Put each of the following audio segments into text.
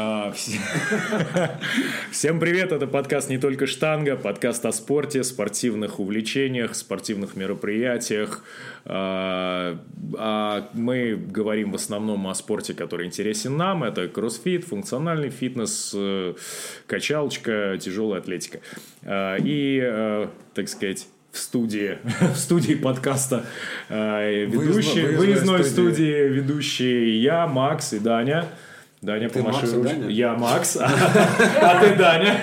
А, Всем привет, это подкаст «Не только штанга», подкаст о спорте, спортивных увлечениях, спортивных мероприятиях. А, а мы говорим в основном о спорте, который интересен нам. Это кроссфит, функциональный фитнес, э, качалочка, тяжелая атлетика. И, э, так сказать, в студии, в студии подкаста э, ведущий, выездной, выездной студии. студии ведущий я, Макс и Даня. Даня, ты помаши Макс, Даня? Я Макс, а ты Даня.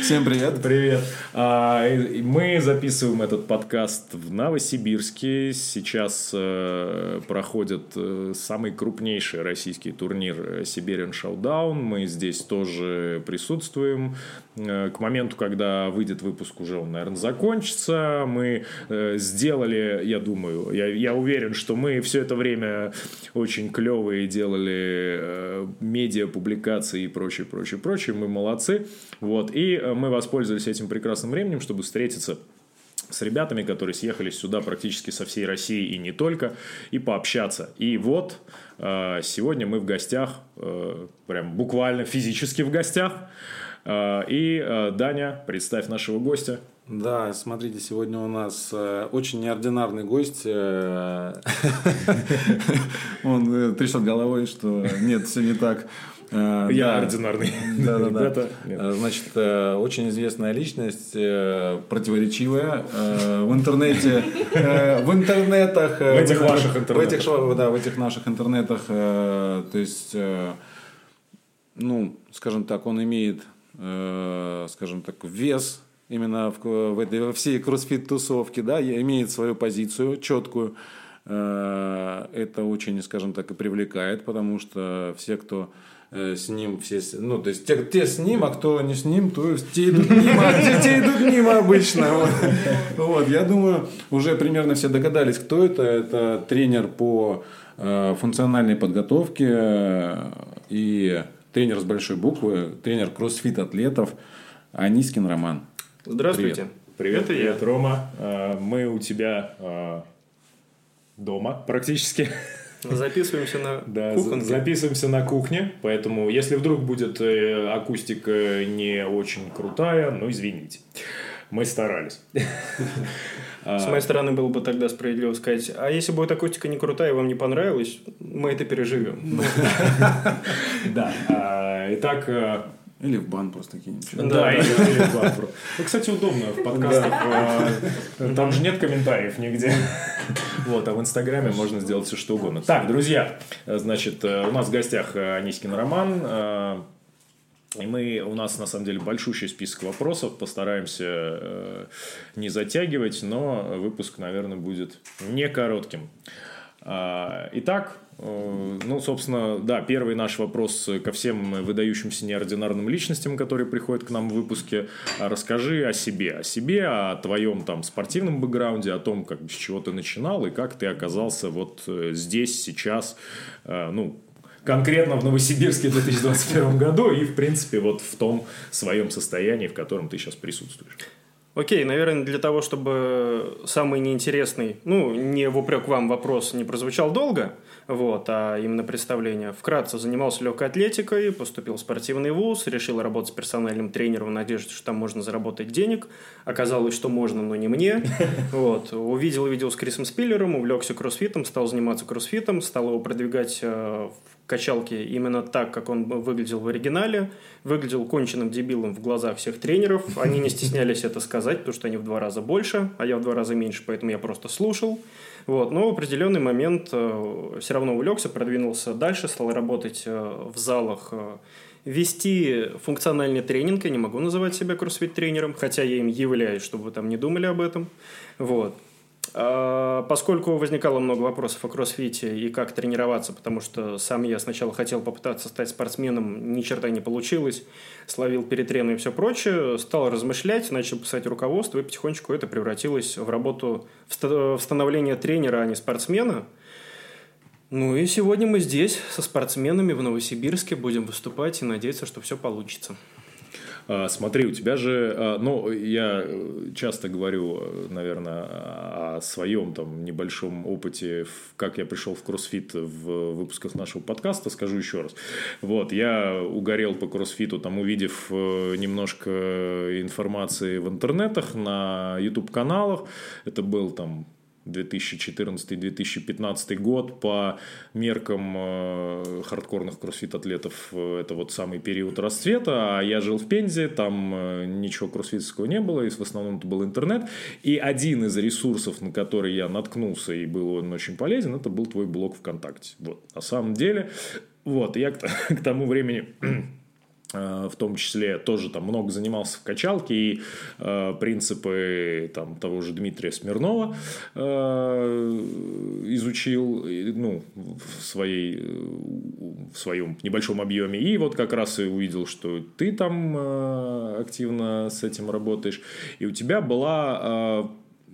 Всем привет. Привет. А, мы записываем этот подкаст в Новосибирске. Сейчас э, проходит э, самый крупнейший российский турнир Siberian Showdown. Мы здесь тоже присутствуем. Э, к моменту, когда выйдет выпуск, уже он, наверное, закончится. Мы сделали, я думаю, я, я уверен, что мы все это время очень клевые делали медиа, публикации и прочее, прочее, прочее. Мы молодцы. Вот. И э, мы воспользовались этим прекрасным временем, чтобы встретиться с ребятами, которые съехали сюда практически со всей России и не только, и пообщаться. И вот э, сегодня мы в гостях, э, прям буквально физически в гостях. И, Даня, представь нашего гостя. Да, смотрите, сегодня у нас э, очень неординарный гость. Э, он э, трясет головой, что нет, все не так. Я да, ординарный. Да, да, да. Значит, очень известная личность, противоречивая в интернете, в интернетах. В этих ваших интернетах. В этих, да, в этих наших интернетах. То есть, ну, скажем так, он имеет, скажем так, вес именно в, в этой во всей кроссфит-тусовке, да, имеет свою позицию четкую. Э, это очень, скажем так, и привлекает, потому что все, кто э, с ним, все, ну, то есть те, те с ним, а кто не с ним, то те идут мимо, а те, те идут мимо обычно. Вот. вот, я думаю, уже примерно все догадались, кто это. Это тренер по э, функциональной подготовке и тренер с большой буквы, тренер кроссфит атлетов Анискин Роман. Здравствуйте. Привет, привет, привет Рома. А, мы у тебя а, дома практически. Записываемся на да, кухонке. Записываемся на кухне, поэтому если вдруг будет э, акустика не очень крутая, ну извините. Мы старались. С моей стороны было бы тогда справедливо сказать, а если будет акустика не крутая и вам не понравилось, мы это переживем. Да. Итак, э, или в бан просто кинем. Да, да, или, или в бан. Ну, кстати, удобно в подкастах. Э, там же нет комментариев нигде. Вот, а в Инстаграме можно сделать все, что угодно. Так, друзья, значит, э, у нас в гостях э, Анискин Роман. И мы, у нас на самом деле большущий список вопросов, постараемся не затягивать, но выпуск, наверное, будет не коротким. Итак, Э, ну, собственно, да, первый наш вопрос ко всем выдающимся неординарным личностям, которые приходят к нам в выпуске. А расскажи о себе, о себе, о твоем там спортивном бэкграунде, о том, как, с чего ты начинал и как ты оказался вот э, здесь, сейчас, э, ну, конкретно в Новосибирске в 2021 году и, в принципе, вот в том своем состоянии, в котором ты сейчас присутствуешь. Окей, наверное, для того, чтобы самый неинтересный, ну, не в упрек вам вопрос не прозвучал долго, вот, а именно представление. Вкратце занимался легкой атлетикой, поступил в спортивный вуз, решил работать с персональным тренером в надежде, что там можно заработать денег. Оказалось, что можно, но не мне. Вот. Увидел видео с Крисом Спиллером, увлекся кроссфитом, стал заниматься кроссфитом, стал его продвигать э, в качалке именно так, как он выглядел в оригинале. Выглядел конченным дебилом в глазах всех тренеров. Они не стеснялись это сказать, потому что они в два раза больше, а я в два раза меньше, поэтому я просто слушал. Вот. Но в определенный момент э, все равно увлекся, продвинулся дальше, стал работать э, в залах, э, вести функциональный тренинг. Я не могу называть себя кроссфит-тренером, хотя я им являюсь, чтобы вы там не думали об этом. Вот. А, поскольку возникало много вопросов о кроссфите и как тренироваться, потому что сам я сначала хотел попытаться стать спортсменом, ни черта не получилось, словил перетрены и все прочее, стал размышлять, начал писать руководство, и потихонечку это превратилось в работу, в становление тренера, а не спортсмена. Ну и сегодня мы здесь со спортсменами в Новосибирске будем выступать и надеяться, что все получится. А, смотри, у тебя же, а, ну, я часто говорю, наверное, о своем там небольшом опыте, как я пришел в кроссфит в выпусках нашего подкаста, скажу еще раз. Вот, я угорел по кроссфиту, там, увидев э, немножко информации в интернетах, на YouTube-каналах. Это был там 2014-2015 год. По меркам э, хардкорных кроссфит-атлетов э, это вот самый период расцвета, а я жил в Пензе, там э, ничего кроссфитского не было, и в основном это был интернет, и один из ресурсов, на который я наткнулся, и был он очень полезен, это был твой блог ВКонтакте. Вот, на самом деле, вот, я к, к тому времени в том числе тоже там много занимался в качалке и э, принципы там того же Дмитрия Смирнова э, изучил ну в своей в своем небольшом объеме. И вот как раз и увидел что ты там э, активно с этим работаешь. И у тебя была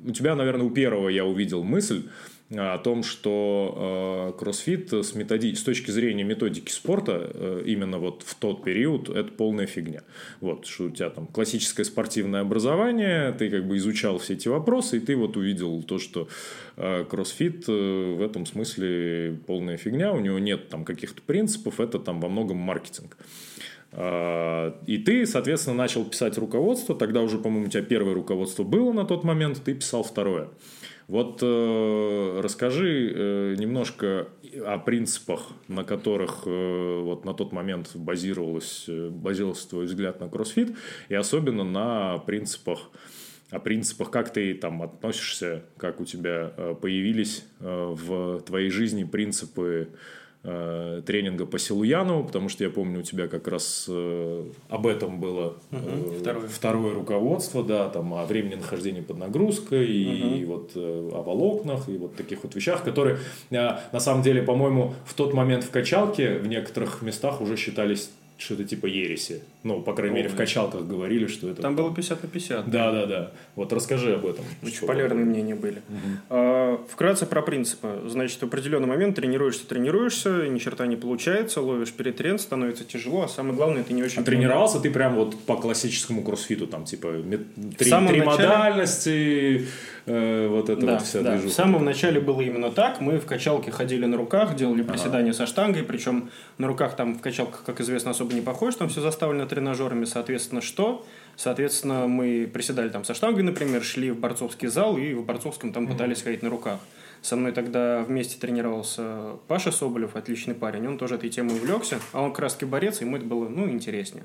э, у тебя наверное у первого я увидел мысль о том, что э, кроссфит с, методи... с точки зрения методики спорта э, именно вот в тот период это полная фигня. Вот, что у тебя там классическое спортивное образование, ты как бы изучал все эти вопросы, и ты вот увидел то, что э, кроссфит в этом смысле полная фигня, у него нет там каких-то принципов, это там во многом маркетинг. И ты, соответственно, начал писать руководство. Тогда уже, по-моему, у тебя первое руководство было на тот момент, ты писал второе. Вот э, расскажи э, немножко о принципах, на которых э, вот на тот момент базировалось, э, базировался твой взгляд на кроссфит, и особенно на принципах, о принципах, как ты там относишься, как у тебя э, появились э, в твоей жизни принципы тренинга по Силуяну, потому что я помню, у тебя как раз э, об этом было угу, второе. второе руководство, да, там о времени нахождения под нагрузкой, угу. и вот о волокнах, и вот таких вот вещах, которые на самом деле, по-моему, в тот момент в качалке в некоторых местах уже считались что-то типа ереси. Ну, по крайней Ой. мере, в качалках говорили, что это... Там было 50 на 50. Да, да, да. Вот расскажи об этом. Очень полярные мнения были. Угу. А, вкратце про принципы. Значит, в определенный момент тренируешься, тренируешься, ни черта не получается, ловишь перетрен, становится тяжело, а самое главное, ты не очень... А тренировался ты прям вот по классическому кроссфиту, там, типа, три, три начале... модальности, э, вот это да, вот вся да. В самом начале было именно так. Мы в качалке ходили на руках, делали приседания ага. со штангой, причем на руках там в качалках, как известно, особо не похож, там все заставлено тренажерами, соответственно, что? Соответственно, мы приседали там со штангой, например, шли в борцовский зал и в борцовском там пытались ходить на руках. Со мной тогда вместе тренировался Паша Соболев, отличный парень, он тоже этой темой увлекся, а он краски борец, ему это было, ну, интереснее.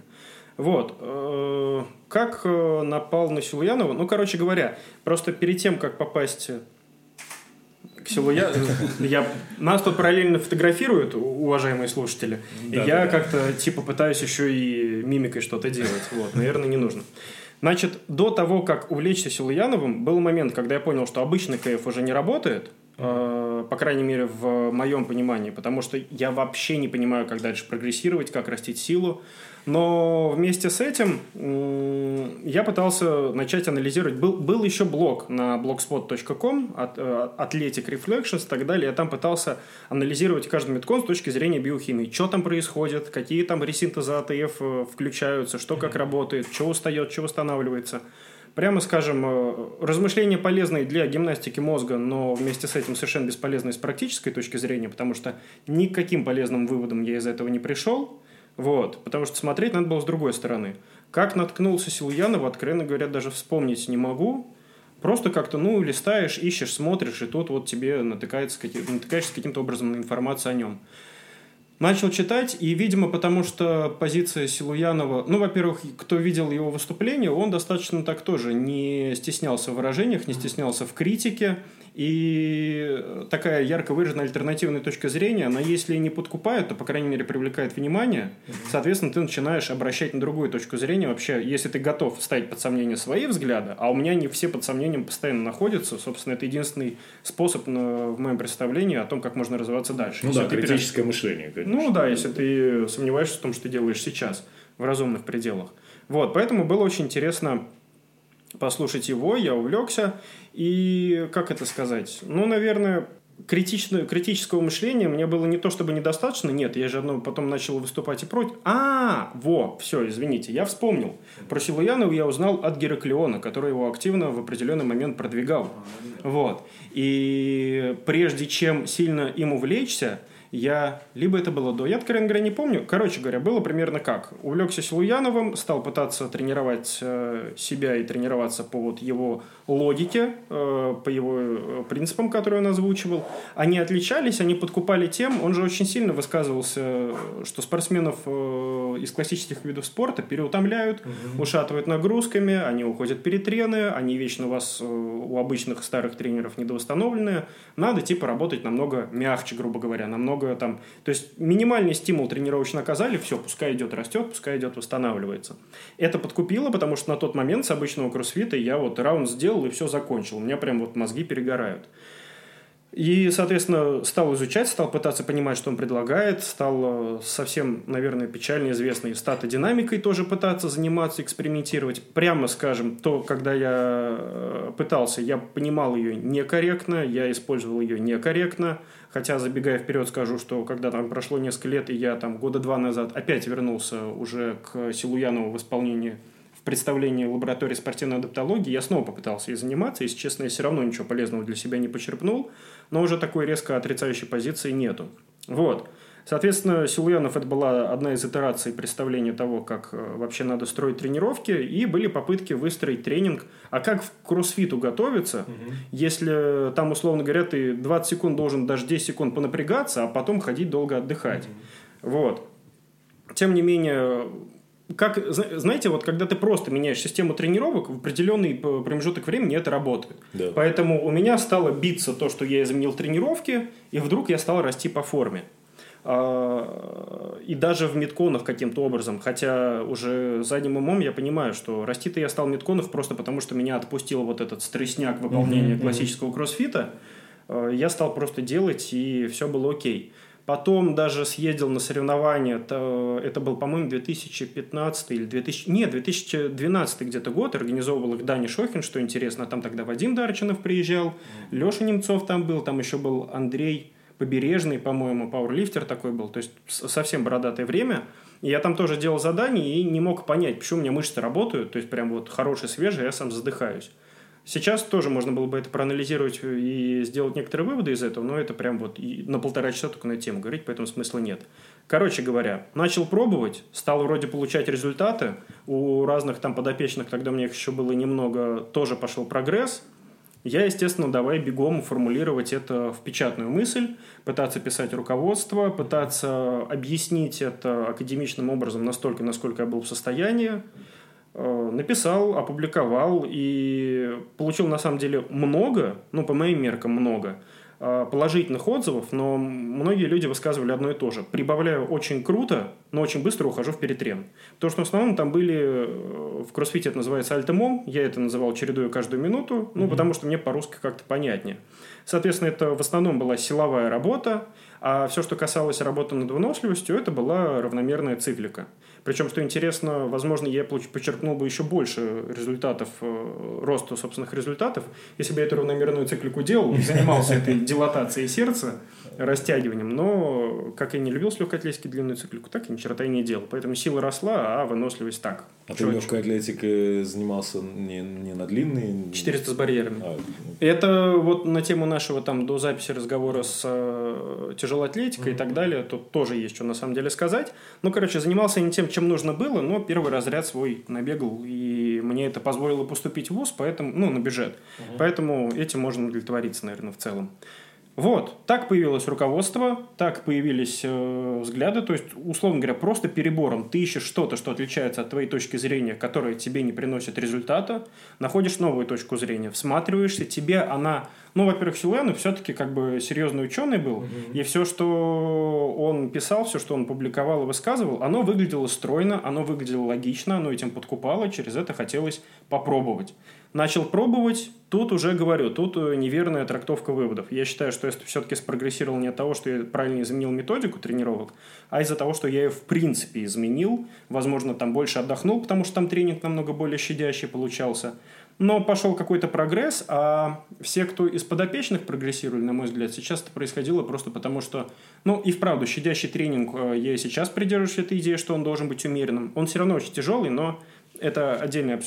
Вот. Э, как э, напал на Силуянова? Ну, короче говоря, просто перед тем, как попасть к селу я, нас тут параллельно фотографируют, уважаемые слушатели. Да, и я да, как-то типа пытаюсь еще и мимикой что-то делать. Вот, наверное, не нужно. Значит, до того, как увлечься Силуяновым, был момент, когда я понял, что обычный КФ уже не работает, э, по крайней мере, в моем понимании, потому что я вообще не понимаю, как дальше прогрессировать, как растить силу. Но вместе с этим я пытался начать анализировать. Был, был еще блог на blogspot.com от э, Athletic Reflections и так далее. Я там пытался анализировать каждый меткон с точки зрения биохимии. Что там происходит, какие там ресинтезы АТФ э, включаются, что как работает, что устает, что восстанавливается. Прямо скажем, э, размышления полезные для гимнастики мозга, но вместе с этим совершенно бесполезные с практической точки зрения, потому что никаким полезным выводом я из этого не пришел. Вот, потому что смотреть надо было с другой стороны. Как наткнулся Силуянова, откровенно говоря, даже вспомнить не могу. Просто как-то, ну, листаешь, ищешь, смотришь, и тут вот тебе натыкается, натыкаешься каким-то образом на информацию о нем. Начал читать, и, видимо, потому что позиция Силуянова... Ну, во-первых, кто видел его выступление, он достаточно так тоже не стеснялся в выражениях, не стеснялся в критике. И такая ярко выраженная альтернативная точка зрения, она если не подкупает, то, по крайней мере, привлекает внимание. Соответственно, ты начинаешь обращать на другую точку зрения. Вообще, если ты готов ставить под сомнение свои взгляды, а у меня не все под сомнением постоянно находятся, собственно, это единственный способ в моем представлении о том, как можно развиваться дальше. Ну если да, критическое переш... мышление, конечно. Ну да, если ты сомневаешься в том, что ты делаешь сейчас, в разумных пределах. Вот, поэтому было очень интересно послушать его, я увлекся. И как это сказать? Ну, наверное, критично, критического мышления мне было не то чтобы недостаточно, нет, я же одно потом начал выступать и против. А, во, все, извините, я вспомнил. Про Силуянова я узнал от Гераклеона, который его активно в определенный момент продвигал. Вот. И прежде чем сильно им увлечься, я... Либо это было до... Я, откровенно говоря, не помню. Короче говоря, было примерно как. Увлекся Силуяновым, стал пытаться тренировать э, себя и тренироваться по вот его логике, э, по его э, принципам, которые он озвучивал. Они отличались, они подкупали тем, он же очень сильно высказывался, что спортсменов из классических видов спорта переутомляют, угу. ушатывают нагрузками, они уходят перетрены, они вечно у вас у обычных старых тренеров недоустановленные. Надо типа работать намного мягче, грубо говоря, намного много там... То есть минимальный стимул тренировочно оказали, все, пускай идет, растет, пускай идет, восстанавливается. Это подкупило, потому что на тот момент с обычного кроссфита я вот раунд сделал и все закончил. У меня прям вот мозги перегорают. И, соответственно, стал изучать, стал пытаться понимать, что он предлагает, стал э, совсем, наверное, печально известной статодинамикой тоже пытаться заниматься, экспериментировать. Прямо скажем, то, когда я э, пытался, я понимал ее некорректно, я использовал ее некорректно, хотя, забегая вперед, скажу, что когда там прошло несколько лет, и я там года два назад опять вернулся уже к Силуянову в исполнении представлении лаборатории спортивной адаптологии я снова попытался ей заниматься, и, честно, я все равно ничего полезного для себя не почерпнул, но уже такой резко отрицающей позиции нету. Вот. Соответственно, Силуянов это была одна из итераций представления того, как э, вообще надо строить тренировки, и были попытки выстроить тренинг. А как в кроссфиту готовиться, угу. если там, условно говоря, ты 20 секунд должен даже 10 секунд понапрягаться, а потом ходить долго отдыхать. Угу. Вот. Тем не менее, как, знаете, вот когда ты просто меняешь систему тренировок, в определенный промежуток времени это работает. Да. Поэтому у меня стало биться то, что я изменил тренировки, и вдруг я стал расти по форме. А, и даже в метконах каким-то образом, хотя уже задним умом я понимаю, что расти-то я стал в метконах просто потому, что меня отпустил вот этот стрессняк выполнения mm-hmm. классического кроссфита. А, я стал просто делать, и все было окей. Потом даже съездил на соревнования, это, это был, по-моему, 2015 или 2000, нет, 2012 где-то год, организовывал их Дани Шохин, что интересно, там тогда Вадим Дарчинов приезжал, Леша Немцов там был, там еще был Андрей Побережный, по-моему, пауэрлифтер такой был, то есть совсем бородатое время. И я там тоже делал задания и не мог понять, почему у меня мышцы работают, то есть прям вот хорошие, свежие, я сам задыхаюсь. Сейчас тоже можно было бы это проанализировать и сделать некоторые выводы из этого, но это прям вот на полтора часа только на тему говорить, поэтому смысла нет. Короче говоря, начал пробовать, стал вроде получать результаты. У разных там подопечных, тогда у меня их еще было немного, тоже пошел прогресс. Я, естественно, давай бегом формулировать это в печатную мысль, пытаться писать руководство, пытаться объяснить это академичным образом настолько, насколько я был в состоянии. Э, написал, опубликовал и получил на самом деле много, ну по моим меркам много, положительных отзывов, но многие люди высказывали одно и то же. Прибавляю очень круто, но очень быстро ухожу в перетрен. Потому что в основном там были, э, в кроссфите это называется альтемом, я это называл чередую каждую минуту, ну mm-hmm. потому что мне по-русски как-то понятнее. Соответственно, это в основном была силовая работа, а все, что касалось работы над выносливостью, это была равномерная циклика. Причем, что интересно, возможно, я подчеркнул бы еще больше результатов, э, роста собственных результатов, если бы я эту равномерную циклику делал, занимался этой дилатацией сердца, растягиванием, но как я не любил с легкой атлетики длинную циклику, так и ни черта и не делал. Поэтому сила росла, а выносливость так. А ты легкой атлетикой занимался не, не на длинные? 400 с барьерами. А, ну. Это вот на тему нашего там до записи разговора с э, тяжелой атлетикой mm-hmm. и так далее, тут тоже есть что на самом деле сказать. Ну, короче, занимался не тем, чем нужно было, но первый разряд свой набегал, и мне это позволило поступить в ВУЗ, поэтому, ну, на бюджет. Mm-hmm. Поэтому этим можно удовлетвориться, наверное, в целом. Вот, так появилось руководство, так появились э, взгляды, то есть, условно говоря, просто перебором ты ищешь что-то, что отличается от твоей точки зрения, которая тебе не приносит результата, находишь новую точку зрения, всматриваешься, тебе она, ну, во-первых, Силуянов все-таки как бы серьезный ученый был, угу. и все, что он писал, все, что он публиковал и высказывал, оно выглядело стройно, оно выглядело логично, оно этим подкупало, через это хотелось попробовать. Начал пробовать, тут уже говорю, тут э, неверная трактовка выводов. Я считаю, что я все-таки спрогрессировал не от того, что я правильно изменил методику тренировок, а из-за того, что я ее в принципе изменил. Возможно, там больше отдохнул, потому что там тренинг намного более щадящий получался. Но пошел какой-то прогресс, а все, кто из подопечных прогрессировали, на мой взгляд, сейчас это происходило просто потому, что, ну и вправду, щадящий тренинг, э, я сейчас придерживаюсь этой идеи, что он должен быть умеренным. Он все равно очень тяжелый, но это отдельная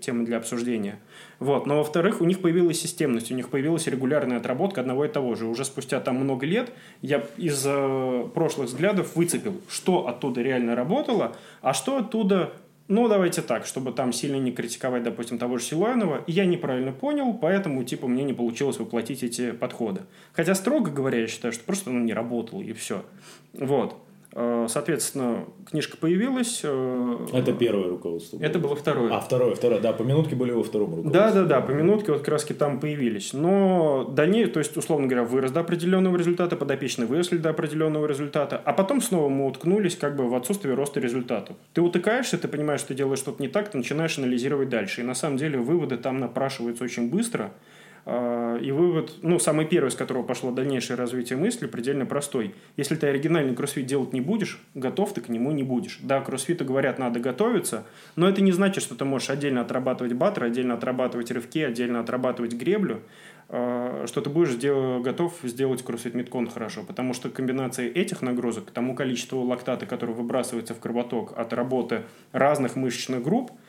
тема для обсуждения. Вот. Но, во-вторых, у них появилась системность, у них появилась регулярная отработка одного и того же. Уже спустя там много лет я из э, прошлых взглядов выцепил, что оттуда реально работало, а что оттуда ну, давайте так, чтобы там сильно не критиковать, допустим, того же Силуанова, я неправильно понял, поэтому, типа, мне не получилось воплотить эти подходы. Хотя, строго говоря, я считаю, что просто оно не работало, и все. Вот. Э, соответственно, книжка появилась. Э, это первое руководство. Было. Это было второе. А, второе, второе, да, по минутке были во втором руководстве. Да, да, да, по минутке вот краски там появились. Но дальнейшее, то есть, условно говоря, вырос до определенного результата, подопечные выросли до определенного результата, а потом снова мы уткнулись как бы в отсутствие роста результатов. Ты утыкаешься, ты понимаешь, что ты делаешь что-то не так, ты начинаешь анализировать дальше. И на самом деле выводы там напрашиваются очень быстро – и вывод, ну, самый первый, с которого пошло дальнейшее развитие мысли, предельно простой. Если ты оригинальный кроссфит делать не будешь, готов ты к нему не будешь. Да, кроссфиту говорят, надо готовиться, но это не значит, что ты можешь отдельно отрабатывать баттер, отдельно отрабатывать рывки, отдельно отрабатывать греблю, а, что ты будешь сдел- готов сделать кроссфит миткон хорошо, потому что комбинация этих нагрузок тому количеству лактата, который выбрасывается в кровоток от работы разных мышечных групп –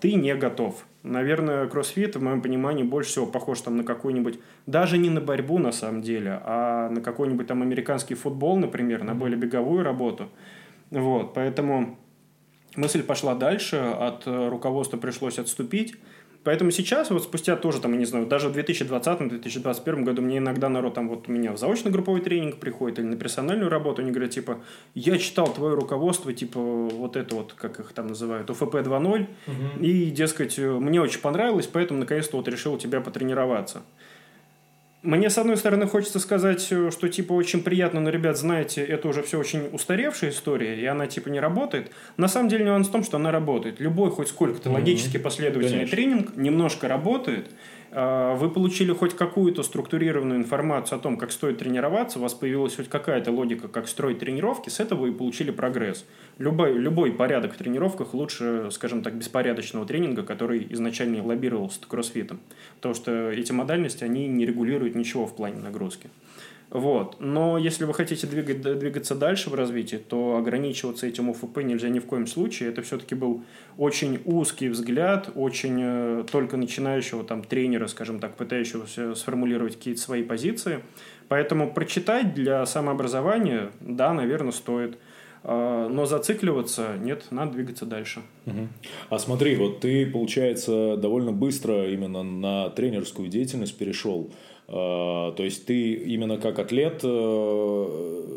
ты не готов. Наверное, кроссфит, в моем понимании, больше всего похож там на какой-нибудь, даже не на борьбу на самом деле, а на какой-нибудь там американский футбол, например, на более беговую работу. Вот, поэтому мысль пошла дальше, от э, руководства пришлось отступить. Поэтому сейчас, вот спустя тоже, там, не знаю, даже в 2020-2021 году мне иногда народ там вот у меня в заочный групповой тренинг приходит или на персональную работу, они говорят, типа, я читал твое руководство, типа, вот это вот, как их там называют, УФП 2.0, угу. и, дескать, мне очень понравилось, поэтому наконец-то вот решил у тебя потренироваться. Мне, с одной стороны, хочется сказать, э, что, типа, очень приятно, но, ребят, знаете, это уже все очень устаревшая история, и она, типа, не работает. На самом деле, нюанс в том, что она работает. Любой хоть сколько-то mm-hmm. логически последовательный Конечно. тренинг немножко работает – вы получили хоть какую-то структурированную информацию о том, как стоит тренироваться, у вас появилась хоть какая-то логика, как строить тренировки, с этого вы получили прогресс. Любой, любой порядок в тренировках лучше, скажем так, беспорядочного тренинга, который изначально лоббировался кроссфитом. Потому что эти модальности, они не регулируют ничего в плане нагрузки. Вот. Но если вы хотите двигать, двигаться дальше в развитии, то ограничиваться этим УФП нельзя ни в коем случае. Это все-таки был очень узкий взгляд, очень э, только начинающего там тренера, скажем так, пытающегося сформулировать какие-то свои позиции. Поэтому прочитать для самообразования, да, наверное, стоит. А, но зацикливаться нет, надо двигаться дальше. Угу. А смотри, вот ты, получается, довольно быстро именно на тренерскую деятельность перешел. А, то есть ты именно как атлет, э,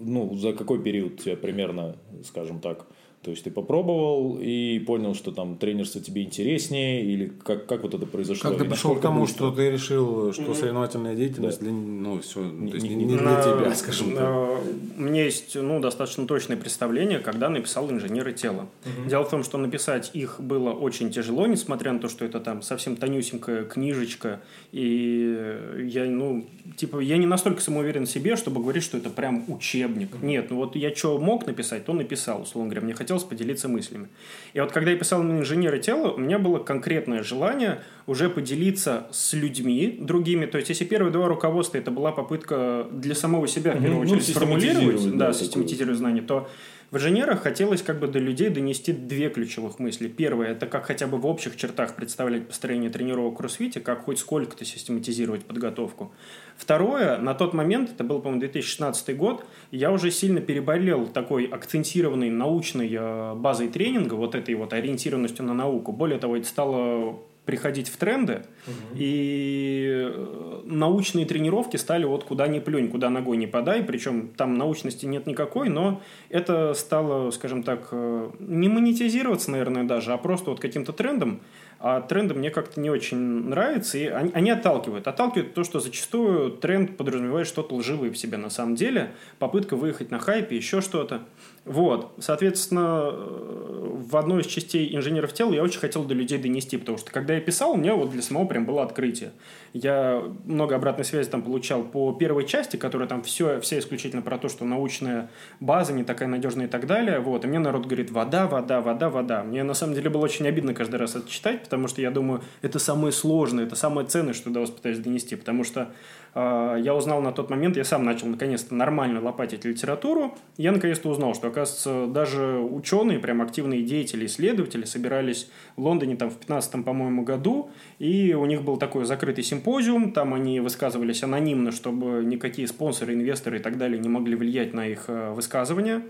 ну, за какой период тебя примерно, скажем так, то есть ты попробовал и понял, что там тренерство тебе интереснее, или как, как вот это произошло? Как ты пришел к тому, что ты решил, что mm-hmm. соревновательная деятельность да. для, ну, все, то есть не, не, не для тебя, скажем так. У меня есть ну, достаточно точное представление, когда написал инженеры тела. Mm-hmm. Дело в том, что написать их было очень тяжело, несмотря на то, что это там совсем тонюсенькая книжечка, и я, ну, типа, я не настолько самоуверен в себе, чтобы говорить, что это прям учебник. Mm-hmm. Нет, ну вот я что мог написать, то написал, условно говоря. Мне хотелось хотелось поделиться мыслями. И вот когда я писал на инженеры тела, у меня было конкретное желание уже поделиться с людьми другими. То есть, если первые два руководства это была попытка для самого себя, в первую очередь, ну, сформулировать, да, да систематизировать знания, то в инженерах хотелось как бы до людей донести две ключевых мысли. Первое – это как хотя бы в общих чертах представлять построение тренировок в кроссфите, как хоть сколько-то систематизировать подготовку. Второе, на тот момент, это был, по-моему, 2016 год, я уже сильно переболел такой акцентированной научной э, базой тренинга, вот этой вот ориентированностью на науку. Более того, это стало приходить в тренды, угу. и э, научные тренировки стали вот куда ни плюнь, куда ногой не подай, причем там научности нет никакой, но это стало, скажем так, э, не монетизироваться, наверное, даже, а просто вот каким-то трендом А тренды мне как-то не очень нравятся, и они, они отталкивают. Отталкивают то, что зачастую тренд подразумевает что-то лживое в себе на самом деле, попытка выехать на хайпе, еще что-то. Вот, соответственно, в одной из частей инженеров тела я очень хотел до людей донести, потому что когда я писал, меня вот для самого прям было открытие. Я много обратной связи там получал по первой части, которая там все, все исключительно про то, что научная база не такая надежная и так далее. Вот, и мне народ говорит, вода, вода, вода, вода. Мне на самом деле было очень обидно каждый раз это читать, потому что я думаю, это самое сложное, это самое ценное, что вас пытаюсь донести, потому что э, я узнал на тот момент, я сам начал наконец-то нормально лопатить литературу, я наконец-то узнал, что, оказывается, даже ученые, прям активные деятели, исследователи собирались в Лондоне там в 15 по-моему, году, и у них был такой закрытый симпозиум, там они высказывались анонимно, чтобы никакие спонсоры, инвесторы и так далее не могли влиять на их э, высказывания.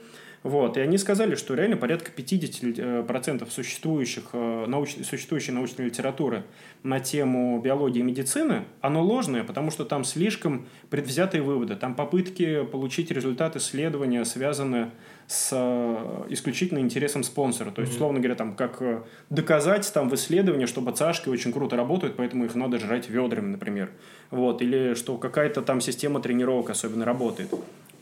Вот, и они сказали, что реально порядка 50% э, существующих, э, науч... существующей научной литературы на тему биологии и медицины, оно ложное, потому что там слишком предвзятые выводы, там попытки получить результат исследования связаны с э, исключительно интересом спонсора. То есть, условно говоря, там, как доказать там, в исследовании, что бацашки очень круто работают, поэтому их надо жрать ведрами, например. Вот. Или что какая-то там система тренировок особенно работает.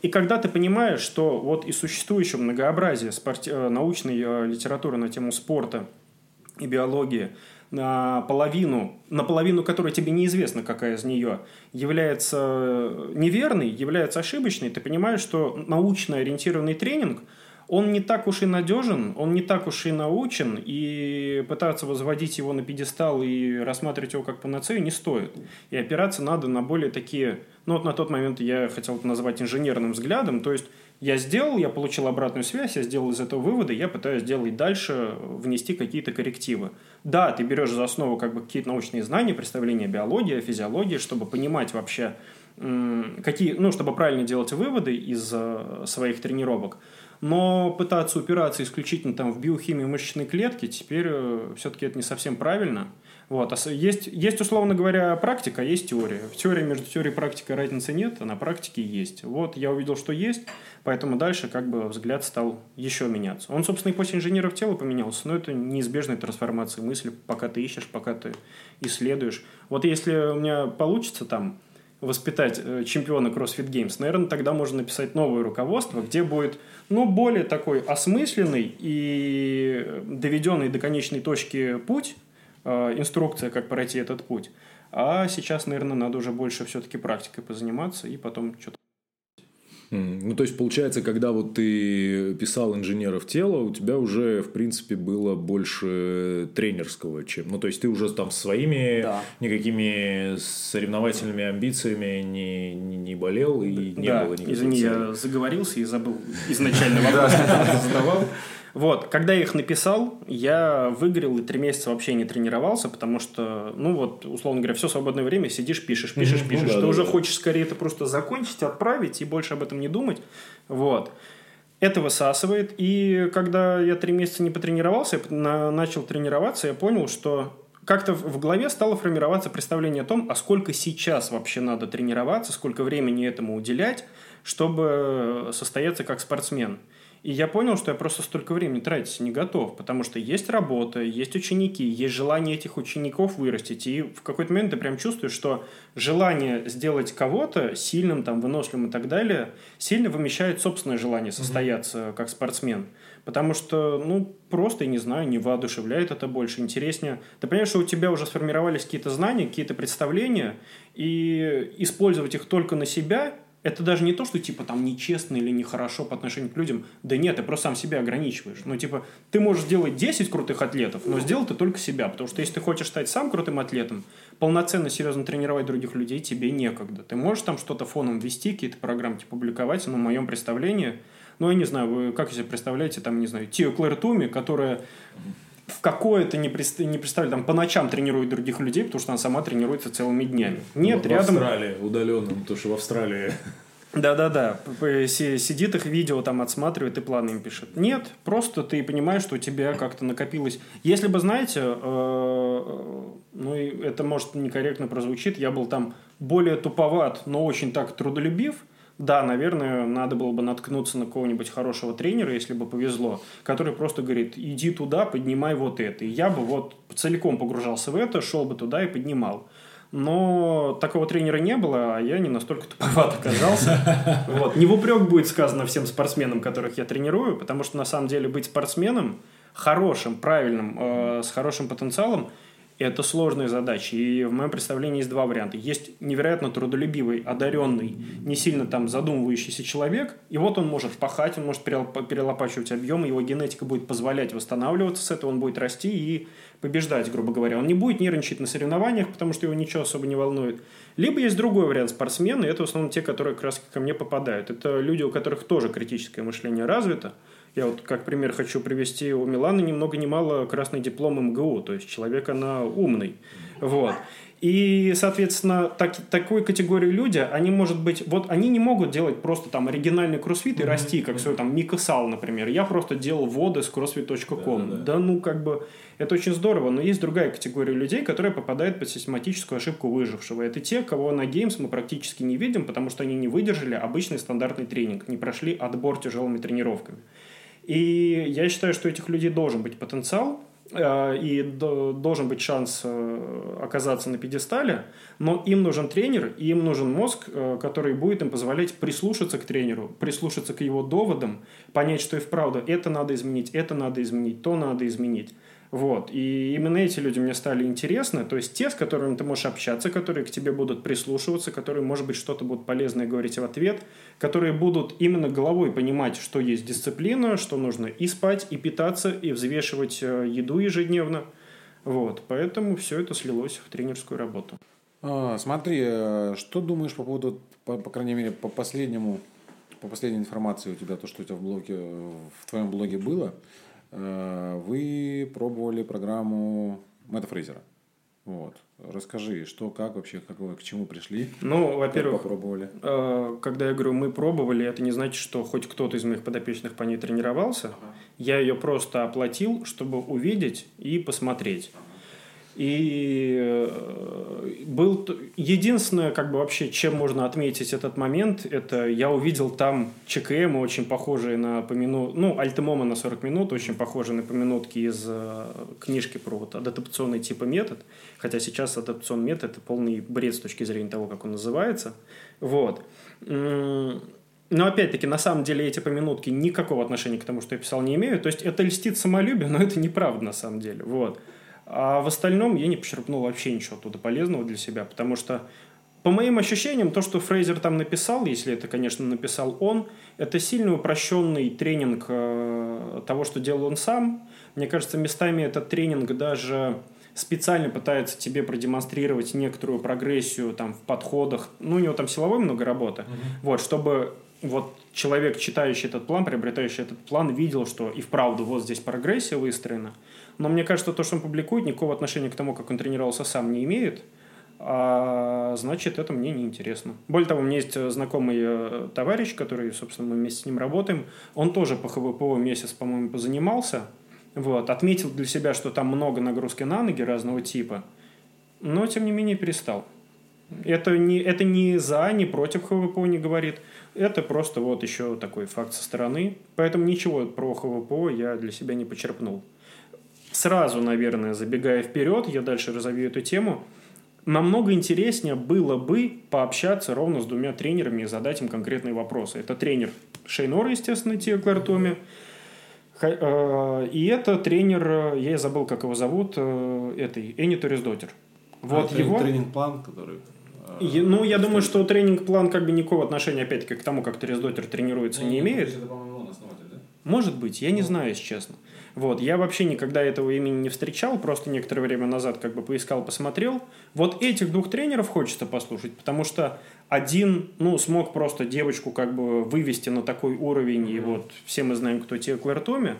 И когда ты понимаешь, что вот из существующего многообразия спорти... Э, научной э, литературы на тему спорта и биологии на половину, на половину которой тебе неизвестно, какая из нее, является э, неверной, является ошибочной, ты понимаешь, что научно ориентированный тренинг – он не так уж и надежен, он не так уж и научен, и пытаться возводить его на пьедестал и рассматривать его как панацею не стоит. И опираться надо на более такие, ну вот на тот момент я хотел это назвать инженерным взглядом, то есть я сделал, я получил обратную связь, я сделал из этого выводы, я пытаюсь сделать дальше, внести какие-то коррективы. Да, ты берешь за основу как бы какие-то научные знания, представления биологии, физиологии, чтобы понимать вообще, какие, ну, чтобы правильно делать выводы из э, своих тренировок. Но пытаться упираться исключительно там, в биохимию мышечной клетки, теперь э, все-таки это не совсем правильно. Вот. А есть, есть, условно говоря, практика, а есть теория. В теории между теорией и практикой разницы нет, а на практике есть. Вот я увидел, что есть, поэтому дальше как бы взгляд стал еще меняться. Он, собственно, и после инженеров тела поменялся, но это неизбежная трансформация мысли, пока ты ищешь, пока ты исследуешь. Вот если у меня получится там воспитать э, чемпиона CrossFit Games, наверное, тогда можно написать новое руководство, где будет, ну, более такой осмысленный и доведенный до конечной точки путь, э, инструкция, как пройти этот путь. А сейчас, наверное, надо уже больше все-таки практикой позаниматься и потом что-то ну, то есть, получается, когда вот ты писал инженеров тела, у тебя уже, в принципе, было больше тренерского, чем... Ну, то есть, ты уже там своими да. никакими соревновательными амбициями не, не, не болел и не да. было никаких Извини, целей. я заговорился и забыл изначально вопрос, задавал. Вот, когда я их написал, я выгорел и три месяца вообще не тренировался, потому что, ну вот, условно говоря, все свободное время сидишь, пишешь, пишешь, пишешь. Ну, да, ты да, уже да. хочешь скорее это просто закончить, отправить и больше об этом не думать. Вот. Это высасывает. И когда я три месяца не потренировался, я начал тренироваться, я понял, что как-то в голове стало формироваться представление о том, а сколько сейчас вообще надо тренироваться, сколько времени этому уделять, чтобы состояться как спортсмен. И я понял, что я просто столько времени тратить не готов, потому что есть работа, есть ученики, есть желание этих учеников вырастить. И в какой-то момент ты прям чувствуешь, что желание сделать кого-то сильным, там, выносливым и так далее, сильно вымещает собственное желание состояться mm-hmm. как спортсмен. Потому что, ну, просто, я не знаю, не воодушевляет это больше, интереснее. Ты понимаешь, что у тебя уже сформировались какие-то знания, какие-то представления, и использовать их только на себя – это даже не то, что типа там нечестно или нехорошо по отношению к людям. Да нет, ты просто сам себя ограничиваешь. Ну, типа, ты можешь сделать 10 крутых атлетов, но сделал ты только себя. Потому что если ты хочешь стать сам крутым атлетом, полноценно, серьезно тренировать других людей тебе некогда. Ты можешь там что-то фоном вести, какие-то программки публиковать, но в моем представлении, ну, я не знаю, вы как себе представляете, там, не знаю, Тио Клэр Туми, которая в какое-то не, представ... не представляю, там по ночам тренирует других людей, потому что она сама тренируется целыми днями. Нет, в, рядом... В Австралии, удаленном, потому что в Австралии... Да-да-да, сидит их видео там отсматривает и планы им пишет. Нет, просто ты понимаешь, что у тебя как-то накопилось. Если бы, знаете, э, ну и это может некорректно прозвучит, я был там более туповат, но очень так трудолюбив, да, наверное, надо было бы наткнуться на кого-нибудь хорошего тренера, если бы повезло, который просто говорит, иди туда, поднимай вот это. И я бы вот целиком погружался в это, шел бы туда и поднимал. Но такого тренера не было, а я не настолько туповат оказался. Вот. Не в упрек будет сказано всем спортсменам, которых я тренирую, потому что на самом деле быть спортсменом хорошим, правильным, э, с хорошим потенциалом – это сложная задача. И в моем представлении есть два варианта. Есть невероятно трудолюбивый, одаренный, не сильно там задумывающийся человек, и вот он может пахать, он может перелопачивать объем, его генетика будет позволять восстанавливаться с этого, он будет расти и побеждать, грубо говоря. Он не будет нервничать на соревнованиях, потому что его ничего особо не волнует. Либо есть другой вариант спортсмены, это в основном те, которые как раз ко мне попадают. Это люди, у которых тоже критическое мышление развито, я вот как пример хочу привести, у Миланы ни много ни мало красный диплом МГУ, то есть человек она умный. Вот. И, соответственно, так, такой категории люди, они, может быть, вот они не могут делать просто там оригинальный кроссфит и mm-hmm. расти, как свой там Мика Сал, например. Я просто делал воды с crossfit.com. Да, да, да. да, ну, как бы, это очень здорово, но есть другая категория людей, которые попадают под систематическую ошибку выжившего. Это те, кого на Games мы практически не видим, потому что они не выдержали обычный стандартный тренинг, не прошли отбор тяжелыми тренировками. И я считаю, что у этих людей должен быть потенциал, э, и должен быть шанс э, оказаться на пьедестале, но им нужен тренер, и им нужен мозг, э, который будет им позволять прислушаться к тренеру, прислушаться к его доводам, понять, что и вправду это надо изменить, это надо изменить, то надо изменить. Вот. И именно эти люди мне стали интересны, то есть те, с которыми ты можешь общаться, которые к тебе будут прислушиваться, которые, может быть, что-то будут полезное говорить в ответ, которые будут именно головой понимать, что есть дисциплина, что нужно и спать, и питаться, и взвешивать э, еду ежедневно. Вот. Поэтому все это слилось в тренерскую работу. А, смотри, э, что думаешь по поводу, по, по крайней мере, по последнему, по последней информации у тебя, то, что у тебя в блоге, в твоем блоге было – вы пробовали программу Мэтта Фрейзера. Вот. Расскажи, что, как вообще, как вы к чему пришли? Ну, во-первых, попробовали. Э, когда я говорю мы пробовали, это не значит, что хоть кто-то из моих подопечных по ней тренировался. Ага. Я ее просто оплатил, чтобы увидеть и посмотреть. И э, был единственное, как бы вообще, чем можно отметить этот момент, это я увидел там ЧКМ, очень похожие на помину, ну, Альтемома на 40 минут, очень похожие на поминутки из э, книжки про вот адаптационный типа метод, хотя сейчас адаптационный метод – это полный бред с точки зрения того, как он называется. Вот. Но опять-таки, на самом деле, эти поминутки никакого отношения к тому, что я писал, не имеют. То есть, это льстит самолюбие, но это неправда на самом деле. Вот. А в остальном я не почерпнул вообще ничего оттуда полезного для себя, потому что по моим ощущениям, то, что Фрейзер там написал, если это, конечно, написал он, это сильно упрощенный тренинг э, того, что делал он сам. Мне кажется, местами этот тренинг даже специально пытается тебе продемонстрировать некоторую прогрессию там в подходах. Ну, у него там силовой много работы. Mm-hmm. Вот, чтобы вот человек, читающий этот план, приобретающий этот план, видел, что и вправду вот здесь прогрессия выстроена. Но мне кажется, то, что он публикует, никакого отношения к тому, как он тренировался сам, не имеет. А, значит, это мне не интересно. Более того, у меня есть э, знакомый э, товарищ, который, собственно, мы вместе с ним работаем. Он тоже по ХВПО месяц, по-моему, позанимался. Вот, отметил для себя, что там много нагрузки на ноги разного типа, но, тем не менее, перестал. Это не, это не за, не против ХВПО не говорит. Это просто вот еще такой факт со стороны. Поэтому ничего про ХВПО я для себя не почерпнул сразу, наверное, забегая вперед, я дальше разовью эту тему, намного интереснее было бы пообщаться ровно с двумя тренерами и задать им конкретные вопросы. Это тренер Шейнора, естественно, Тио Клартоми, э, и это тренер, я забыл, как его зовут, э, этой, Энни Торисдотер. Вот а, его... Тренинг-план, который... Э, ну, я думаю, что тренинг-план как бы никакого отношения, опять-таки, к тому, как Торисдотер тренируется, ну, не имеет. Это, по-моему, он основатель, да? Может быть, я не ну. знаю, если честно. Вот, я вообще никогда этого имени не встречал, просто некоторое время назад как бы поискал, посмотрел. Вот этих двух тренеров хочется послушать, потому что один, ну, смог просто девочку как бы вывести на такой уровень, и вот все мы знаем, кто те Клэр Томи,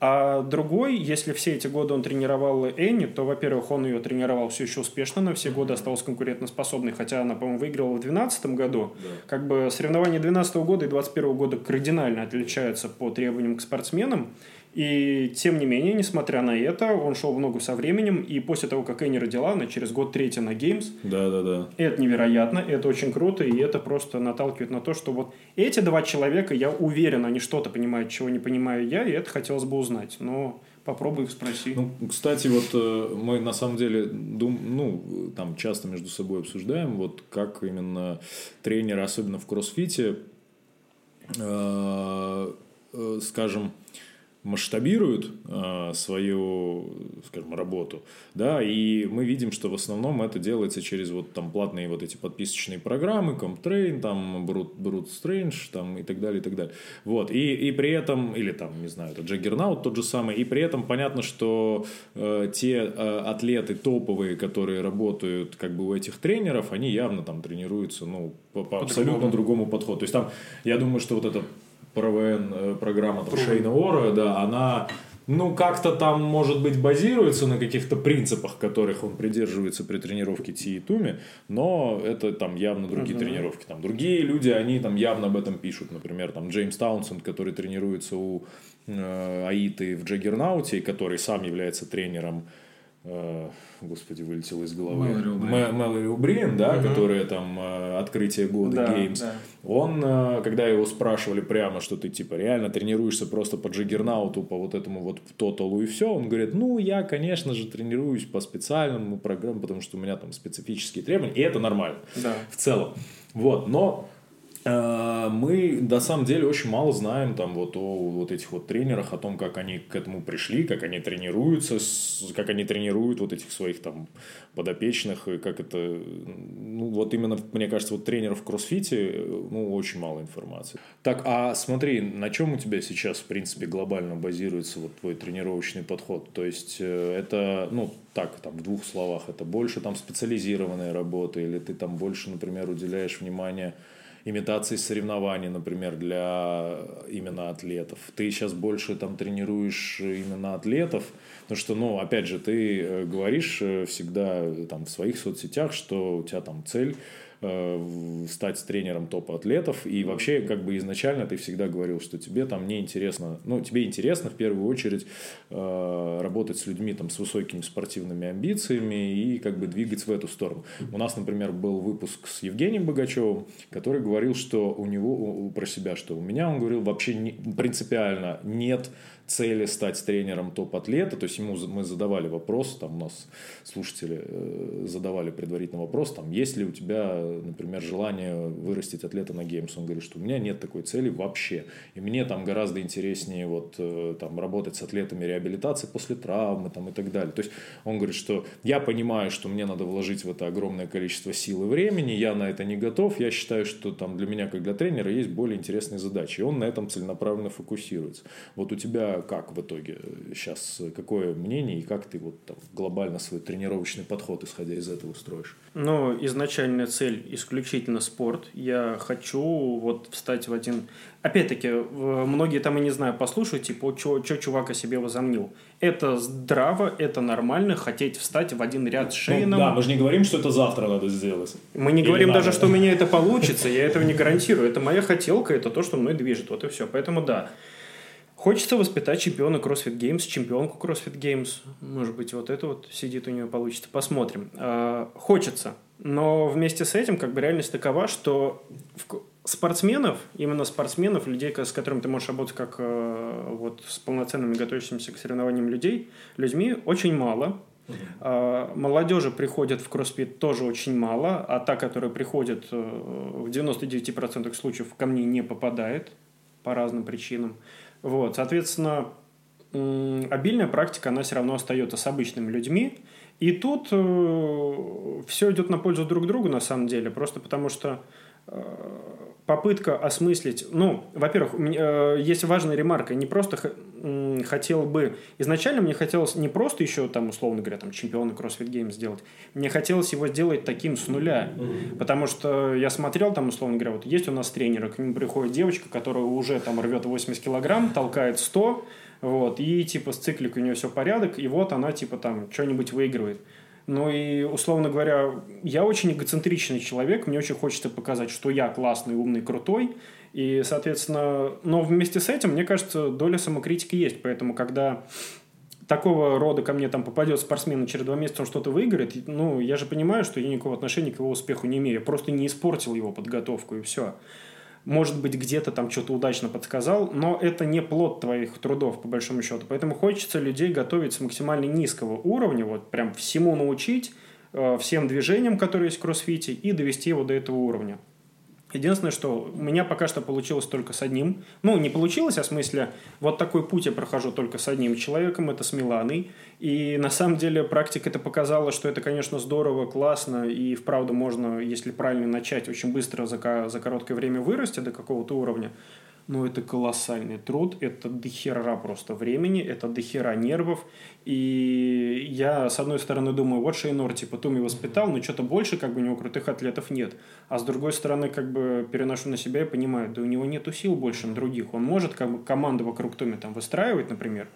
а другой, если все эти годы он тренировал Энни, то, во-первых, он ее тренировал все еще успешно, на все годы остался конкурентоспособной, хотя она, по-моему, выиграла в 2012 году. Да. Как бы соревнования 2012 года и 2021 года кардинально отличаются по требованиям к спортсменам. И тем не менее, несмотря на это, он шел в ногу со временем, и после того, как Энни родила, она через год третья на Games. Да, да, да. Это невероятно, это очень круто, и это просто наталкивает на то, что вот эти два человека, я уверен, они что-то понимают, чего не понимаю я, и это хотелось бы узнать. Но попробуй их спроси. Ну, кстати, вот э, мы на самом деле дум, ну, там часто между собой обсуждаем, вот как именно тренеры, особенно в кроссфите, э, э, скажем, масштабируют э, свою, скажем, работу, да, и мы видим, что в основном это делается через вот там платные вот эти подписочные программы, CompTrain, там Brute, Brute Strange, там и так далее, и так далее. Вот, и, и при этом, или там, не знаю, это Juggernaut тот же самый, и при этом понятно, что э, те э, атлеты топовые, которые работают как бы у этих тренеров, они явно там тренируются, ну, по, по абсолютно другому подходу. То есть там, я думаю, что вот это ПРВН э, программа там, Шейна Ора, да, она ну, как-то там, может быть, базируется на каких-то принципах, которых он придерживается при тренировке Ти и Туми, но это там явно другие uh-huh. тренировки. Там другие люди, они там явно об этом пишут. Например, там Джеймс Таунсенд, который тренируется у э, Аиты в Джаггернауте, который сам является тренером э, господи, вылетело из головы. Мэлори Убрин, да, угу. которая там э, открытие года да, Games. Да. Он, э, когда его спрашивали прямо, что ты типа реально тренируешься просто по джиггернауту, по вот этому вот тоталу и все, он говорит, ну, я, конечно же, тренируюсь по специальному программам, потому что у меня там специфические требования, и это нормально да. в целом. Вот, но Э, мы на самом деле очень мало знаем там вот о вот этих вот тренерах, о том, как они к этому пришли, как они тренируются, как они тренируют вот этих своих там подопечных, и как это, ну вот именно, мне кажется, вот тренеров в кроссфите, ну очень мало информации. Так, а смотри, на чем у тебя сейчас, в принципе, глобально базируется вот твой тренировочный подход? То есть э, это, ну так, там в двух словах, это больше там специализированная работа, или ты там больше, например, уделяешь внимание имитации соревнований, например, для именно атлетов. Ты сейчас больше там тренируешь именно атлетов, потому что, ну, опять же, ты э, говоришь э, всегда там в своих соцсетях, что у тебя там цель Э, стать тренером топ-атлетов. И вообще, как бы изначально ты всегда говорил, что тебе там не интересно, ну, тебе интересно в первую очередь э, работать с людьми там с высокими спортивными амбициями и как бы двигать в эту сторону. У нас, например, был выпуск с Евгением Богачевым, который говорил, что у него, про себя, что у меня, он говорил, вообще не, принципиально нет цели стать тренером топ-атлета, то есть ему мы задавали вопрос, там у нас слушатели э, задавали предварительный вопрос, там, есть ли у тебя, например, желание вырастить атлета на геймс? Он говорит, что у меня нет такой цели вообще, и мне там гораздо интереснее вот э, там работать с атлетами реабилитации после травмы там и так далее. То есть он говорит, что я понимаю, что мне надо вложить в это огромное количество сил и времени, я на это не готов, я считаю, что там для меня как для тренера есть более интересные задачи, и он на этом целенаправленно фокусируется. Вот у тебя как в итоге сейчас, какое мнение и как ты вот там, глобально свой тренировочный подход, исходя из этого, строишь? Ну, изначальная цель исключительно спорт. Я хочу вот встать в один... Опять-таки, многие там, и не знаю, послушают, типа, что чувак о себе возомнил. Это здраво, это нормально, хотеть встать в один ряд с ну Шейном. Ну, да, мы же не говорим, что это завтра надо сделать. Мы не Или говорим надо. даже, что у меня это получится, я этого не гарантирую. Это моя хотелка, это то, что мной движет, вот и все. Поэтому да, Хочется воспитать чемпиона CrossFit Games, чемпионку CrossFit Games. Может быть, вот это вот сидит у нее получится. Посмотрим. А, хочется. Но вместе с этим как бы реальность такова, что спортсменов, именно спортсменов, людей, с которыми ты можешь работать как э, вот с полноценными готовящимися к соревнованиям людей, людьми очень мало. Uh-huh. Молодежи приходят в кроссфит тоже очень мало, а та, которая приходит э, в 99% случаев ко мне не попадает по разным причинам. Вот, соответственно, обильная практика, она все равно остается с обычными людьми. И тут э, все идет на пользу друг другу, на самом деле, просто потому что э, попытка осмыслить, ну, во-первых, э, есть важная ремарка, не просто хотел бы, изначально мне хотелось не просто еще там, условно говоря, там, чемпиона CrossFit Games сделать, мне хотелось его сделать таким с нуля, потому что я смотрел там, условно говоря, вот есть у нас тренеры, к нему приходит девочка, которая уже там рвет 80 килограмм, толкает 100, вот, и типа с циклик у нее все порядок, и вот она типа там что-нибудь выигрывает. Ну и, условно говоря, я очень эгоцентричный человек, мне очень хочется показать, что я классный, умный, крутой, И, соответственно, но вместе с этим, мне кажется, доля самокритики есть. Поэтому, когда такого рода ко мне там попадет спортсмен, и через два месяца он что-то выиграет, ну, я же понимаю, что я никакого отношения к его успеху не имею. Я просто не испортил его подготовку, и все. Может быть, где-то там что-то удачно подсказал, но это не плод твоих трудов, по большому счету. Поэтому хочется людей готовить с максимально низкого уровня, вот прям всему научить, э, всем движениям, которые есть в кроссфите, и довести его до этого уровня. Единственное, что у меня пока что получилось только с одним. Ну, не получилось, а в смысле, вот такой путь я прохожу только с одним человеком, это с Миланой. И на самом деле практика это показала, что это, конечно, здорово, классно, и вправду можно, если правильно начать, очень быстро за, за короткое время вырасти до какого-то уровня ну, это колоссальный труд, это дохера просто времени, это дохера нервов. И я, с одной стороны, думаю, вот Шейнор, типа, Туми воспитал, но что-то больше, как бы, у него крутых атлетов нет. А с другой стороны, как бы, переношу на себя и понимаю, да у него нету сил больше на других. Он может, как бы, команду вокруг Туми там выстраивать, например,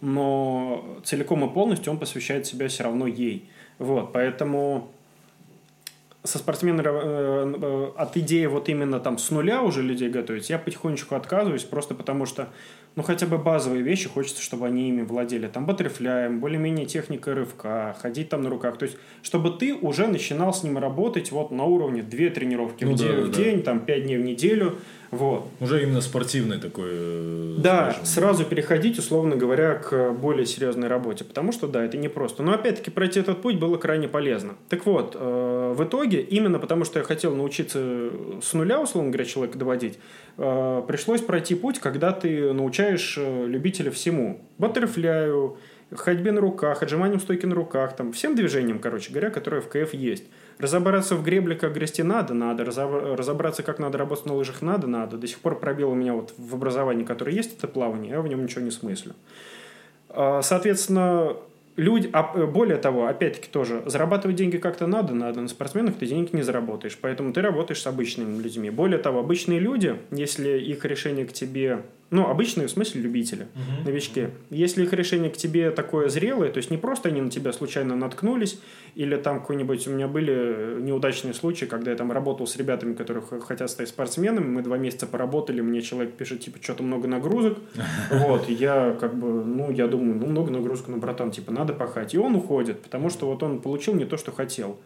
но целиком и полностью он посвящает себя все равно ей. Вот, поэтому со спортсменами э, э, от идеи вот именно там с нуля уже людей готовить, я потихонечку отказываюсь, просто потому что, ну, хотя бы базовые вещи хочется, чтобы они ими владели. Там баттерфляем, более-менее техника рывка, ходить там на руках. То есть, чтобы ты уже начинал с ним работать вот на уровне две тренировки ну, в, да, день, да. в день, там, пять дней в неделю – вот. Уже именно спортивный такой. Э, да, скажем. сразу переходить, условно говоря, к более серьезной работе. Потому что, да, это не просто. Но опять-таки пройти этот путь было крайне полезно. Так вот, э, в итоге, именно потому что я хотел научиться с нуля, условно говоря, человека доводить, э, пришлось пройти путь, когда ты научаешь э, любителя всему. Баттерфляю, ходьбе на руках, отжиманием стойки на руках, там, всем движениям, короче говоря, которые в КФ есть. Разобраться в гребле, как грести надо, надо. Разобраться, как надо работать на лыжах, надо, надо. До сих пор пробел у меня вот в образовании, которое есть, это плавание, я в нем ничего не смыслю. А, соответственно, люди, а более того, опять-таки тоже, зарабатывать деньги как-то надо, надо. На спортсменах ты денег не заработаешь, поэтому ты работаешь с обычными людьми. Более того, обычные люди, если их решение к тебе ну, обычные, в смысле, любители, uh-huh. новички. Если их решение к тебе такое зрелое, то есть не просто они на тебя случайно наткнулись, или там какой-нибудь... У меня были неудачные случаи, когда я там работал с ребятами, которые хотят стать спортсменами, мы два месяца поработали, мне человек пишет, типа, что-то много нагрузок, вот, я как бы, ну, я думаю, ну, много нагрузок, ну, братан, типа, надо пахать. И он уходит, потому что вот он получил не то, что хотел.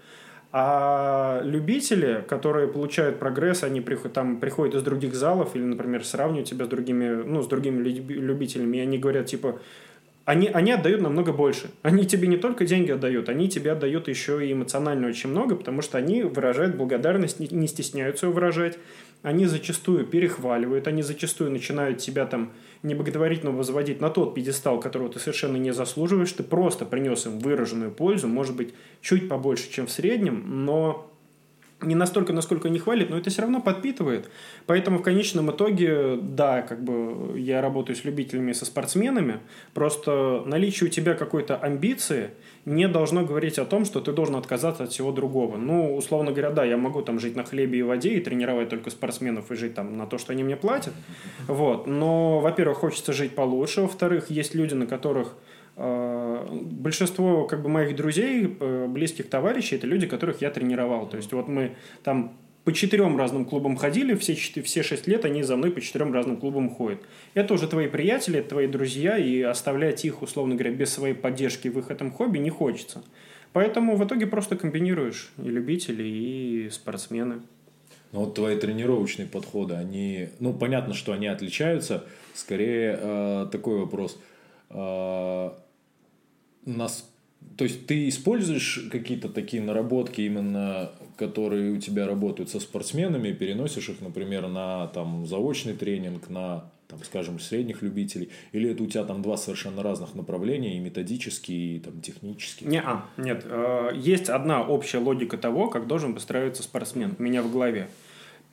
А любители, которые получают прогресс, они приходят, там, приходят из других залов или, например, сравнивают себя с другими, ну, с другими любителями, и они говорят, типа, они, они отдают намного больше. Они тебе не только деньги отдают, они тебе отдают еще и эмоционально очень много, потому что они выражают благодарность, не, не стесняются ее выражать. Они зачастую перехваливают, они зачастую начинают тебя там не боготворить, но возводить на тот пьедестал, которого ты совершенно не заслуживаешь. Ты просто принес им выраженную пользу, может быть, чуть побольше, чем в среднем, но не настолько, насколько не хвалит, но это все равно подпитывает. Поэтому в конечном итоге, да, как бы я работаю с любителями, со спортсменами, просто наличие у тебя какой-то амбиции не должно говорить о том, что ты должен отказаться от всего другого. Ну, условно говоря, да, я могу там жить на хлебе и воде и тренировать только спортсменов и жить там на то, что они мне платят. Вот. Но, во-первых, хочется жить получше. Во-вторых, есть люди, на которых большинство как бы моих друзей, э, близких товарищей, это люди, которых я тренировал. То есть вот мы там по четырем разным клубам ходили, все, все шесть лет они за мной по четырем разным клубам ходят. Это уже твои приятели, это твои друзья, и оставлять их, условно говоря, без своей поддержки в их этом хобби не хочется. Поэтому в итоге просто комбинируешь и любители, и спортсмены. Ну вот твои тренировочные подходы, они, ну понятно, что они отличаются. Скорее э, такой вопрос. Э, нас, то есть ты используешь какие-то такие наработки именно, которые у тебя работают со спортсменами, переносишь их, например, на там заочный тренинг, на там, скажем, средних любителей, или это у тебя там два совершенно разных направления, и методические, и там, технические? Не, а, нет. Э, есть одна общая логика того, как должен выстраиваться спортсмен у меня в голове.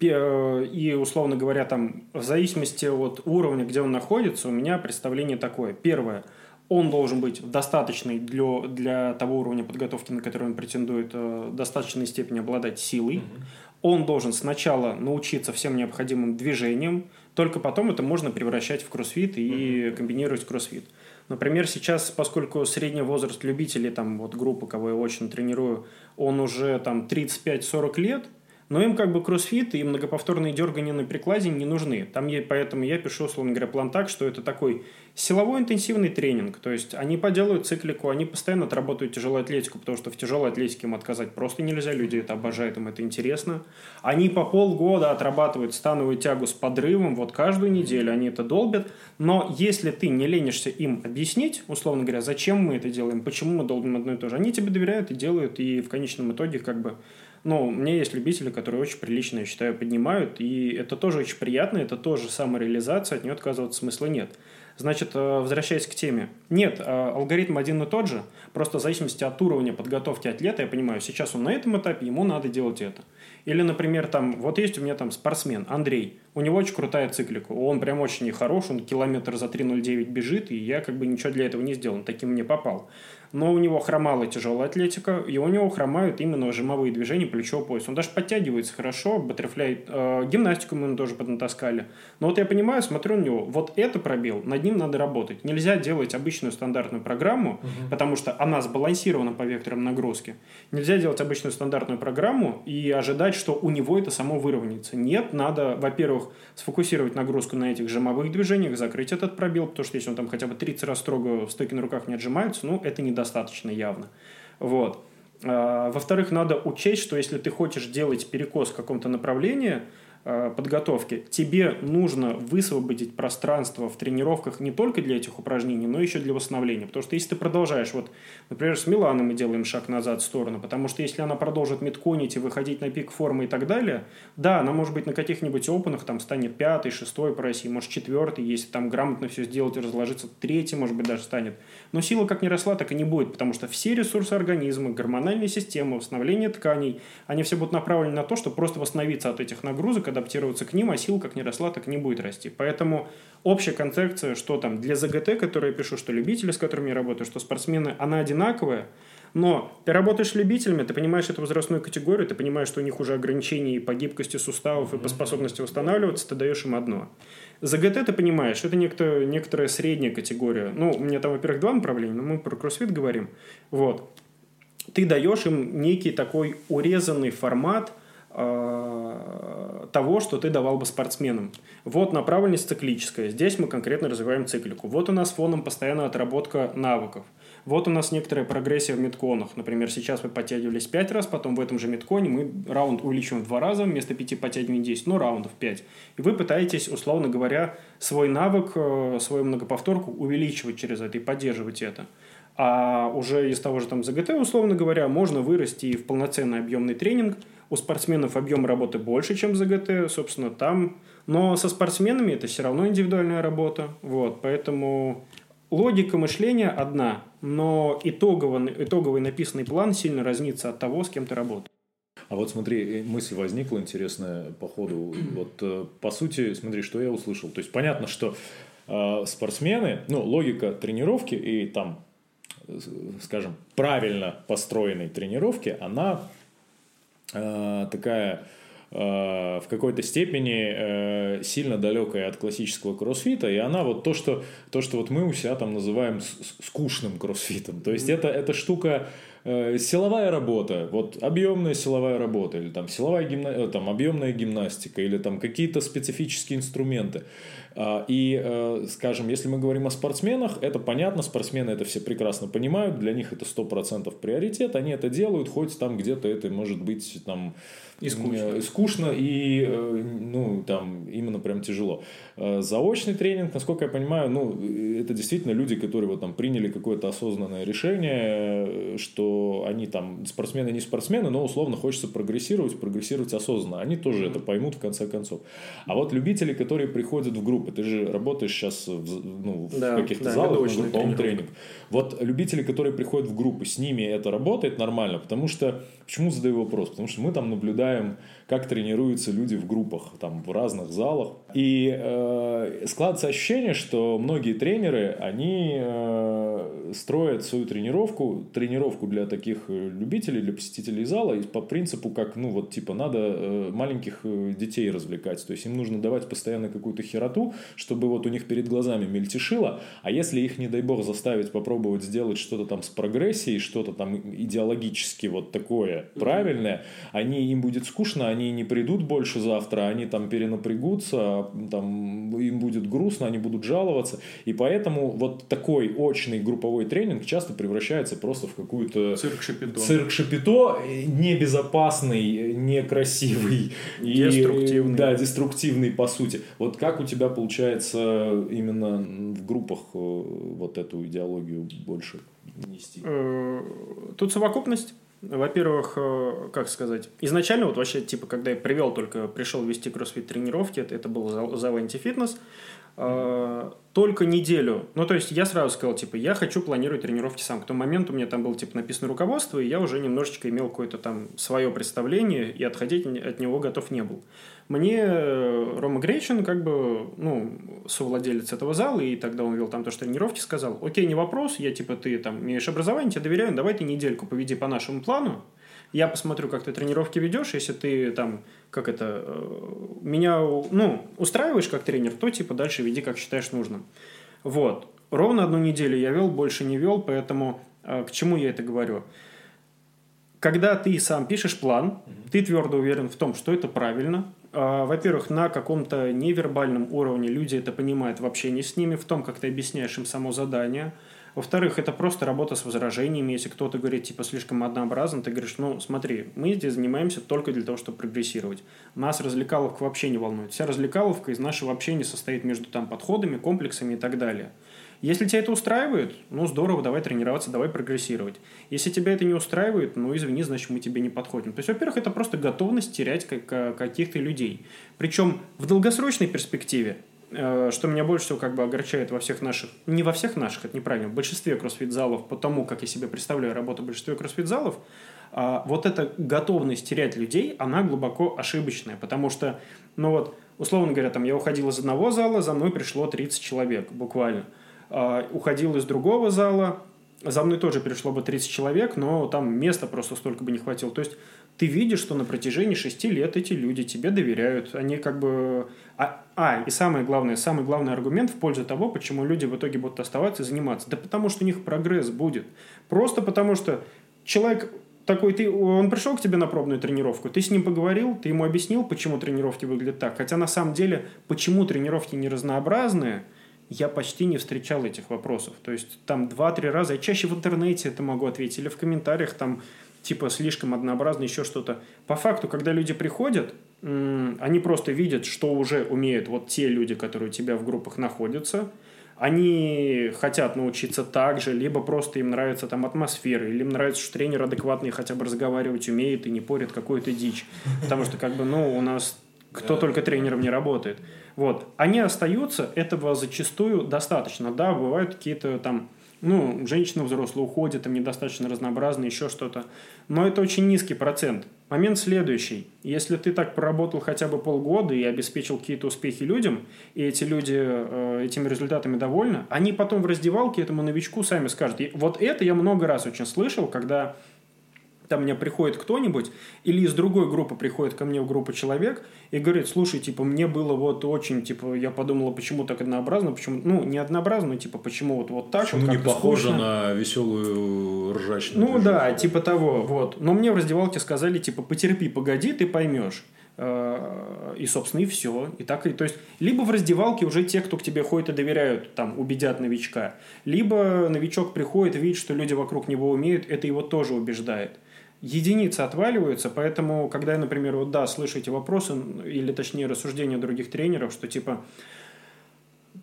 Э, и, условно говоря, там, в зависимости от уровня, где он находится, у меня представление такое. Первое – он должен быть достаточный для, для того уровня подготовки, на который он претендует, в э, достаточной степени обладать силой. Mm-hmm. Он должен сначала научиться всем необходимым движениям, только потом это можно превращать в кроссфит и mm-hmm. комбинировать кроссфит. Например, сейчас, поскольку средний возраст любителей, там вот группы, кого я очень тренирую, он уже там 35-40 лет – Но им как бы кроссфит и многоповторные дергания на прикладе не нужны. Там я, поэтому я пишу, условно говоря, план так, что это такой силовой интенсивный тренинг. То есть они поделают циклику, они постоянно отработают тяжелую атлетику, потому что в тяжелой атлетике им отказать просто нельзя. Люди это обожают, им это интересно. Они по полгода отрабатывают становую тягу с подрывом. Вот каждую неделю они это долбят. Но если ты не ленишься им объяснить, условно говоря, зачем мы это делаем, почему мы долбим одно и то же, они тебе доверяют и делают, и в конечном итоге как бы ну, у меня есть любители, которые очень прилично, я считаю, поднимают, и это тоже очень приятно, это тоже самореализация, от нее отказываться смысла нет. Значит, э, возвращаясь к теме. Нет, э, алгоритм один и тот же, просто в зависимости от уровня подготовки атлета, я понимаю, сейчас он на этом этапе, ему надо делать это. Или, например, там, вот есть у меня там спортсмен Андрей, у него очень крутая циклика, он прям очень хорош, он километр за 3.09 бежит, и я как бы ничего для этого не сделал, таким мне попал но у него хромала тяжелая атлетика, и у него хромают именно жимовые движения плечо пояс. Он даже подтягивается хорошо, баттерфляй, э, гимнастику мы тоже поднатаскали. Но вот я понимаю, смотрю на него, вот это пробел, над ним надо работать. Нельзя делать обычную стандартную программу, угу. потому что она сбалансирована по векторам нагрузки. Нельзя делать обычную стандартную программу и ожидать, что у него это само выровняется. Нет, надо, во-первых, сфокусировать нагрузку на этих жимовых движениях, закрыть этот пробел, потому что если он там хотя бы 30 раз строго в стойке на руках не отжимается, ну, это не достаточно явно. Вот. А, во-вторых, надо учесть, что если ты хочешь делать перекос в каком-то направлении, подготовки, тебе нужно высвободить пространство в тренировках не только для этих упражнений, но еще для восстановления. Потому что если ты продолжаешь, вот, например, с Миланом мы делаем шаг назад в сторону, потому что если она продолжит метконить и выходить на пик формы и так далее, да, она может быть на каких-нибудь опенах там станет пятый, шестой по России, может четвертый, если там грамотно все сделать и разложиться, третий, может быть, даже станет. Но сила как не росла, так и не будет, потому что все ресурсы организма, гормональная система, восстановление тканей, они все будут направлены на то, чтобы просто восстановиться от этих нагрузок, адаптироваться к ним, а сила как не росла, так не будет расти. Поэтому общая концепция, что там для ЗГТ, которые я пишу, что любители, с которыми я работаю, что спортсмены, она одинаковая, но ты работаешь с любителями, ты понимаешь эту возрастную категорию, ты понимаешь, что у них уже ограничения и по гибкости суставов, и по способности восстанавливаться, ты даешь им одно. ЗГТ ты понимаешь, это некоторая, некоторая средняя категория. Ну, у меня там, во-первых, два направления, но мы про кроссфит говорим. Вот. Ты даешь им некий такой урезанный формат того, что ты давал бы спортсменам. Вот направленность циклическая. Здесь мы конкретно развиваем циклику. Вот у нас фоном постоянная отработка навыков. Вот у нас некоторая прогрессия в метконах. Например, сейчас вы подтягивались 5 раз, потом в этом же метконе мы раунд увеличиваем в 2 раза, вместо 5 подтягиваний 10, но раундов 5. И вы пытаетесь, условно говоря, свой навык, э, свою многоповторку увеличивать через это и поддерживать это. А уже из того же там ЗГТ, условно говоря, можно вырасти в полноценный объемный тренинг. У спортсменов объем работы больше, чем ЗГТ, собственно, там. Но со спортсменами это все равно индивидуальная работа. Вот, поэтому логика мышления одна, но итоговый, итоговый написанный план сильно разнится от того, с кем ты работаешь. А вот смотри, мысль возникла интересная по ходу. Вот э, по сути, смотри, что я услышал. То есть понятно, что э, спортсмены, ну, логика тренировки и там, э, скажем, правильно построенной тренировки, она такая Э, в какой-то степени э, сильно далекая от классического кроссфита, и она вот то, что, то, что вот мы у себя там называем скучным кроссфитом. То есть, это, эта штука э, силовая работа, вот объемная силовая работа, или там силовая гимна... там, объемная гимнастика, или там какие-то специфические инструменты. А, и, скажем, если мы говорим о спортсменах, это понятно, спортсмены это все прекрасно понимают, для них это 100% приоритет, они это делают, хоть там где-то это может быть там и скучно. скучно и, э, ну, там, именно прям тяжело. Э, заочный тренинг, насколько я понимаю, ну, это действительно люди, которые вот там приняли какое-то осознанное решение, что они там спортсмены, не спортсмены, но условно хочется прогрессировать, прогрессировать осознанно. Они тоже mm-hmm. это поймут в конце концов. А вот любители, которые приходят в группы, ты же работаешь сейчас в, ну, да, в каких-то да, залах, на групповом тренинг. Вот любители, которые приходят в группы, с ними это работает нормально, потому что, почему задаю вопрос? Потому что мы там наблюдаем home как тренируются люди в группах, там, в разных залах. И э, складывается ощущение, что многие тренеры, они э, строят свою тренировку, тренировку для таких э, любителей, для посетителей зала, и по принципу, как, ну, вот, типа, надо э, маленьких э, детей развлекать. То есть, им нужно давать постоянно какую-то хероту, чтобы вот у них перед глазами мельтешило, а если их, не дай бог, заставить попробовать сделать что-то там с прогрессией, что-то там идеологически вот такое правильное, они, им будет скучно, они не придут больше завтра, они там перенапрягутся, там, им будет грустно, они будут жаловаться, и поэтому вот такой очный групповой тренинг часто превращается просто в какую-то... Цирк Шапито. Цирк Шапито, небезопасный, некрасивый. Деструктивный. И, да, деструктивный по сути. Вот как у тебя получается именно в группах э, вот эту идеологию больше нести? Э, Тут совокупность. Во-первых, э, как сказать, изначально вот вообще, типа, когда я привел только, пришел вести кроссфит тренировки, это, это был зал, зал антифитнес, э, только неделю, ну, то есть я сразу сказал, типа, я хочу планировать тренировки сам. К тому моменту у меня там было, типа, написано руководство, и я уже немножечко имел какое-то там свое представление, и отходить от него готов не был. Мне э, Рома Гречин, как бы, ну, совладелец этого зала, и тогда он вел там тоже тренировки, сказал, окей, не вопрос, я, типа, ты там имеешь образование, тебе доверяю, давай ты недельку поведи по нашему плану, я посмотрю, как ты тренировки ведешь, если ты там, как это, э, меня, ну, устраиваешь как тренер, то, типа, дальше веди, как считаешь нужным. Вот. Ровно одну неделю я вел, больше не вел, поэтому э, к чему я это говорю? Когда ты сам пишешь план, ты твердо уверен в том, что это правильно. А, Во-первых, на каком-то невербальном уровне люди это понимают в общении с ними, в том, как ты объясняешь им само задание. Во-вторых, это просто работа с возражениями. Если кто-то говорит, типа, слишком однообразно, ты говоришь, ну, смотри, мы здесь занимаемся только для того, чтобы прогрессировать. Нас развлекаловка вообще не волнует. Вся развлекаловка из нашего общения состоит между там подходами, комплексами и так далее. Если тебя это устраивает, ну здорово, давай тренироваться, давай прогрессировать. Если тебя это не устраивает, ну извини, значит мы тебе не подходим. То есть, во-первых, это просто готовность терять как- каких-то людей. Причем в долгосрочной перспективе, что меня больше всего как бы огорчает во всех наших, не во всех наших, это неправильно, в большинстве кроссфит-залов, по тому, как я себе представляю работу в большинстве кроссфит-залов, а, вот эта готовность терять людей, она глубоко ошибочная, потому что, ну вот, условно говоря, там я уходил из одного зала, за мной пришло 30 человек, буквально. А, уходил из другого зала, за мной тоже пришло бы 30 человек, но там места просто столько бы не хватило. То есть ты видишь, что на протяжении 6 лет эти люди тебе доверяют. Они как бы... А, а, и самое главное, самый главный аргумент в пользу того, почему люди в итоге будут оставаться и заниматься. Да потому что у них прогресс будет. Просто потому что человек такой, ты, он пришел к тебе на пробную тренировку, ты с ним поговорил, ты ему объяснил, почему тренировки выглядят так. Хотя на самом деле, почему тренировки не разнообразные – я почти не встречал этих вопросов. То есть там два-три раза, я чаще в интернете это могу ответить, или в комментариях там типа слишком однообразно, еще что-то. По факту, когда люди приходят, они просто видят, что уже умеют вот те люди, которые у тебя в группах находятся, они хотят научиться так же, либо просто им нравится там атмосфера, или им нравится, что тренер адекватный хотя бы разговаривать умеет и не порит какую-то дичь. Потому что, как бы, ну, у нас кто только тренером не работает. Вот. Они остаются, этого зачастую достаточно. Да, бывают какие-то там, ну, женщины взрослые уходят, им недостаточно разнообразно, еще что-то. Но это очень низкий процент. Момент следующий. Если ты так проработал хотя бы полгода и обеспечил какие-то успехи людям, и эти люди э, этими результатами довольны, они потом в раздевалке этому новичку сами скажут. Вот это я много раз очень слышал, когда там мне приходит кто-нибудь, или из другой группы приходит ко мне в группу человек и говорит, слушай, типа, мне было вот очень, типа, я подумала, почему так однообразно, почему, ну, не однообразно, типа, почему вот, вот так почему вот, не похоже скучно. на веселую ржачную Ну, да, типа того, вот. Но мне в раздевалке сказали, типа, потерпи, погоди, ты поймешь. Э, И, собственно, и все. И так и, то есть, либо в раздевалке уже те, кто к тебе ходит и доверяют, там, убедят новичка, либо новичок приходит, видит, что люди вокруг него умеют, это его тоже убеждает единицы отваливаются, поэтому, когда я, например, вот да, слышу эти вопросы, или точнее рассуждения других тренеров, что типа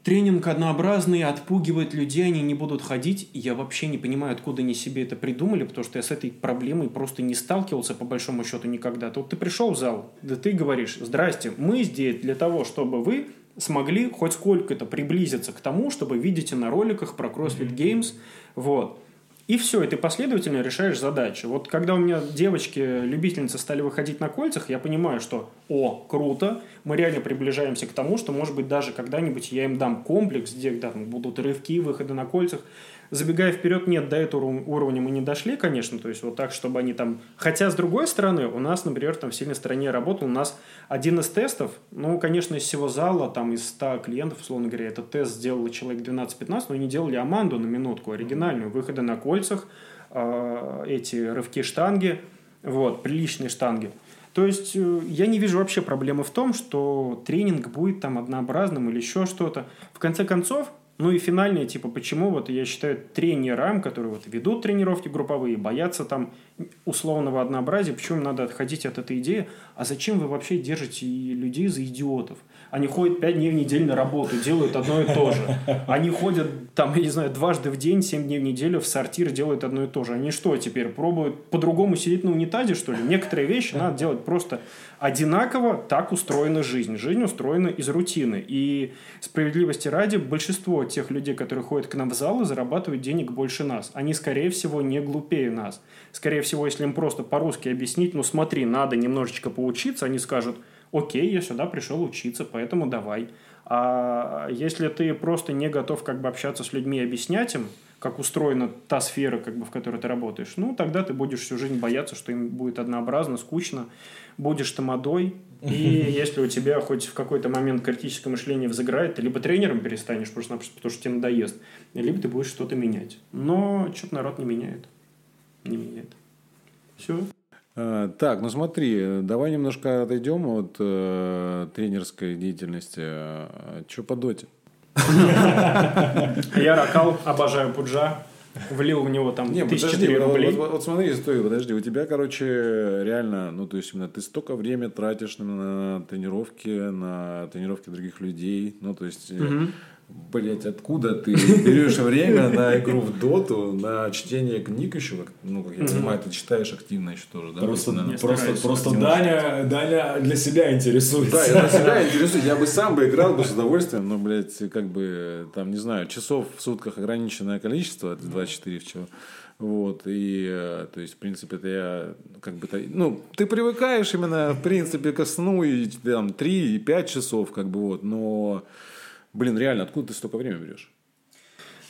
тренинг однообразный, отпугивает людей, они не будут ходить, я вообще не понимаю, откуда они себе это придумали, потому что я с этой проблемой просто не сталкивался, по большому счету, никогда. То вот ты пришел в зал, да ты говоришь, здрасте, мы здесь для того, чтобы вы смогли хоть сколько-то приблизиться к тому, чтобы видите на роликах про CrossFit Games, вот. И все, и ты последовательно решаешь задачи. Вот когда у меня девочки, любительницы стали выходить на кольцах, я понимаю, что о, круто, мы реально приближаемся к тому, что, может быть, даже когда-нибудь я им дам комплекс, где там будут рывки, выходы на кольцах. Забегая вперед, нет, до этого уровня мы не дошли, конечно, то есть вот так, чтобы они там... Хотя, с другой стороны, у нас, например, там в сильной стороне работал, у нас один из тестов, ну, конечно, из всего зала, там из 100 клиентов, условно говоря, этот тест сделал человек 12-15, но они делали Аманду на минутку, оригинальную, выходы на кольцах, э, эти рывки штанги, вот, приличные штанги. То есть э, я не вижу вообще проблемы в том, что тренинг будет там однообразным или еще что-то. В конце концов, ну и финальное, типа, почему вот я считаю тренерам, которые вот ведут тренировки групповые, боятся там условного однообразия, почему им надо отходить от этой идеи, а зачем вы вообще держите людей за идиотов? Они ходят пять дней в неделю на работу, делают одно и то же. Они ходят, там, я не знаю, дважды в день, семь дней в неделю в сортир делают одно и то же. Они что, теперь пробуют по-другому сидеть на унитазе, что ли? Некоторые вещи надо делать просто одинаково. Так устроена жизнь. Жизнь устроена из рутины. И справедливости ради, большинство тех людей, которые ходят к нам в зал и зарабатывают денег больше нас. Они, скорее всего, не глупее нас. Скорее всего, если им просто по-русски объяснить, ну смотри, надо немножечко поучиться, они скажут – окей, я сюда пришел учиться, поэтому давай. А если ты просто не готов как бы общаться с людьми и объяснять им, как устроена та сфера, как бы, в которой ты работаешь, ну, тогда ты будешь всю жизнь бояться, что им будет однообразно, скучно, будешь тамадой, и если у тебя хоть в какой-то момент критическое мышление взыграет, ты либо тренером перестанешь, просто-напросто потому что тебе надоест, либо ты будешь что-то менять. Но что-то народ не меняет. Не меняет. Все. Э, так, ну смотри, давай немножко отойдем от э, тренерской деятельности. Что по доте? Я ракал, обожаю пуджа. Влил в него там Не, подожди, рублей. Вот, вот, вот смотри, стой, подожди, у тебя, короче, реально, ну, то есть, именно ты столько времени тратишь на, на тренировки, на тренировки других людей, ну, то есть, угу. Блять, откуда ты берешь время на игру в доту, на чтение книг еще, ну, как я понимаю, ты читаешь активно еще тоже, да? Просто, наверное, просто, просто Даня, Даня для себя интересуется. Да, я для себя интересуюсь. Я бы сам бы играл бы с удовольствием, но, блядь, как бы, там, не знаю, часов в сутках ограниченное количество, это 24 в чего. Вот, и, э, то есть, в принципе, это я, как бы, ну, ты привыкаешь именно, в принципе, ко сну, и там, 3 и 5 часов, как бы, вот, но Блин, реально, откуда ты столько времени берешь?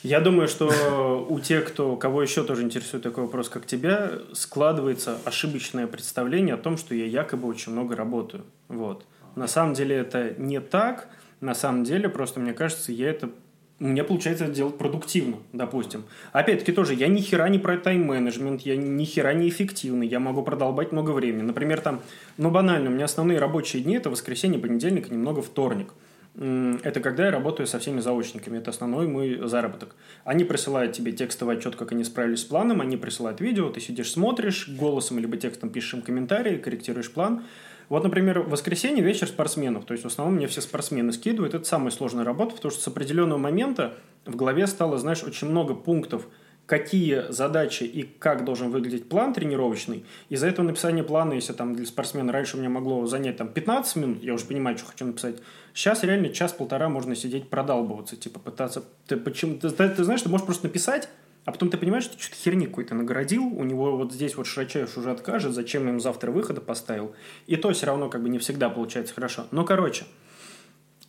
Я думаю, что у тех, кто, кого еще тоже интересует такой вопрос, как тебя, складывается ошибочное представление о том, что я якобы очень много работаю. Вот. На самом деле это не так. На самом деле, просто мне кажется, я это мне получается это делать продуктивно, допустим. Опять-таки тоже, я ни хера не про тайм-менеджмент, я ни хера не эффективный, я могу продолбать много времени. Например, там, ну банально, у меня основные рабочие дни – это воскресенье, понедельник и немного вторник – это когда я работаю со всеми заочниками. Это основной мой заработок. Они присылают тебе текстовый отчет, как они справились с планом, они присылают видео, ты сидишь, смотришь, голосом либо текстом пишешь им комментарии, корректируешь план. Вот, например, в воскресенье вечер спортсменов. То есть, в основном мне все спортсмены скидывают. Это самая сложная работа, потому что с определенного момента в голове стало, знаешь, очень много пунктов – какие задачи и как должен выглядеть план тренировочный. Из-за этого написание плана, если там для спортсмена раньше у меня могло занять там 15 минут, я уже понимаю, что хочу написать, сейчас реально час-полтора можно сидеть продалбываться, типа пытаться... Ты, почему, ты, ты, ты знаешь, ты можешь просто написать, а потом ты понимаешь, что ты что-то херни какой-то наградил, у него вот здесь вот широчайш уже откажет, зачем ему завтра выхода поставил. И то все равно как бы не всегда получается хорошо. Но, короче,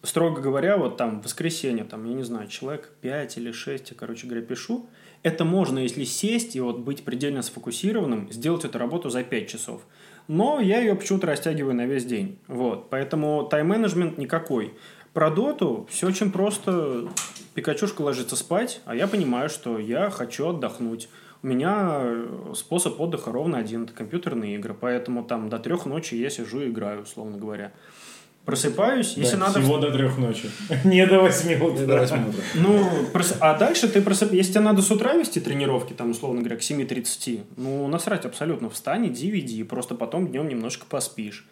строго говоря, вот там в воскресенье, там, я не знаю, человек 5 или 6, я, короче говоря, пишу, это можно, если сесть и вот быть предельно сфокусированным, сделать эту работу за 5 часов. Но я ее почему-то растягиваю на весь день. Вот. Поэтому тайм-менеджмент никакой. Про доту все очень просто. Пикачушка ложится спать, а я понимаю, что я хочу отдохнуть. У меня способ отдыха ровно один – это компьютерные игры. Поэтому там до трех ночи я сижу и играю, условно говоря просыпаюсь, да, если надо... Всего до трех ночи. Не до восьми утра. Не до восьми утра. Ну, прос... а дальше ты просыпаешься... Если тебе надо с утра вести тренировки, там, условно говоря, к 7.30, ну, насрать абсолютно. Встань, иди, веди, просто потом днем немножко поспишь.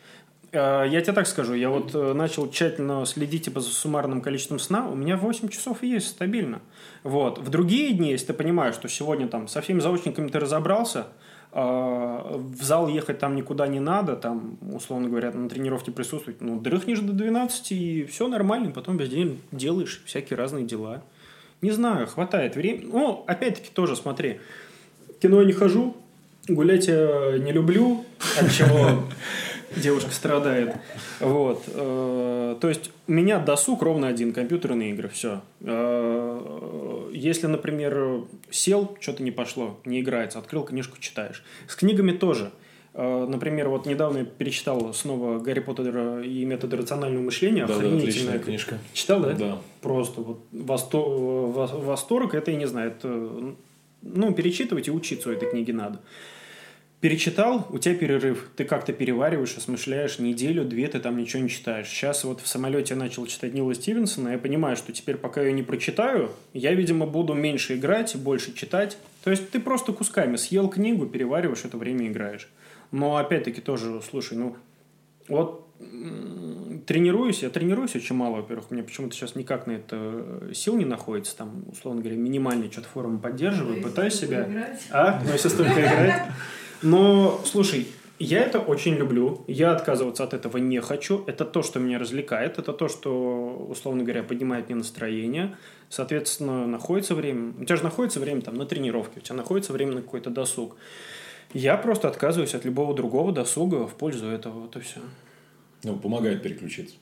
А, я тебе так скажу, я вот э, начал тщательно следить типа, за суммарным количеством сна, у меня 8 часов есть стабильно. Вот. В другие дни, если ты понимаешь, что сегодня там со всеми заочниками ты разобрался, в зал ехать там никуда не надо, там, условно говоря, на тренировке присутствовать, ну, дрыхнешь до 12, и все нормально, потом весь день делаешь всякие разные дела. Не знаю, хватает времени. Ну, опять-таки тоже смотри, кино я не хожу, гулять я не люблю, от чего девушка страдает. Вот. Э, то есть у меня досуг ровно один, компьютерные игры, все. Если, например, сел, что-то не пошло, не играется, открыл книжку, читаешь. С книгами тоже. Э, например, вот недавно я перечитал снова Гарри Поттера и методы рационального мышления. Да, да, отличная книжка. Читал, да? Да. Просто вот восторг, восторг это, я не знаю, это, ну, перечитывать и учиться у этой книги надо. Перечитал, у тебя перерыв. Ты как-то перевариваешь, осмышляешь неделю, две ты там ничего не читаешь. Сейчас вот в самолете я начал читать Нила Стивенсона, я понимаю, что теперь, пока я не прочитаю, я, видимо, буду меньше играть, больше читать. То есть ты просто кусками съел книгу, перевариваешь, это время играешь. Но опять-таки тоже, слушай, ну вот тренируюсь, я тренируюсь очень мало, во-первых, у меня почему-то сейчас никак на это сил не находится, там, условно говоря, минимальный что-то форму поддерживаю, пытаюсь себя... Играть. А? Ну, если столько играть. Но, слушай, я это очень люблю, я отказываться от этого не хочу, это то, что меня развлекает, это то, что, условно говоря, поднимает мне настроение, соответственно, находится время, у тебя же находится время там на тренировке, у тебя находится время на какой-то досуг. Я просто отказываюсь от любого другого досуга в пользу этого, вот и все. Ну, помогает переключиться.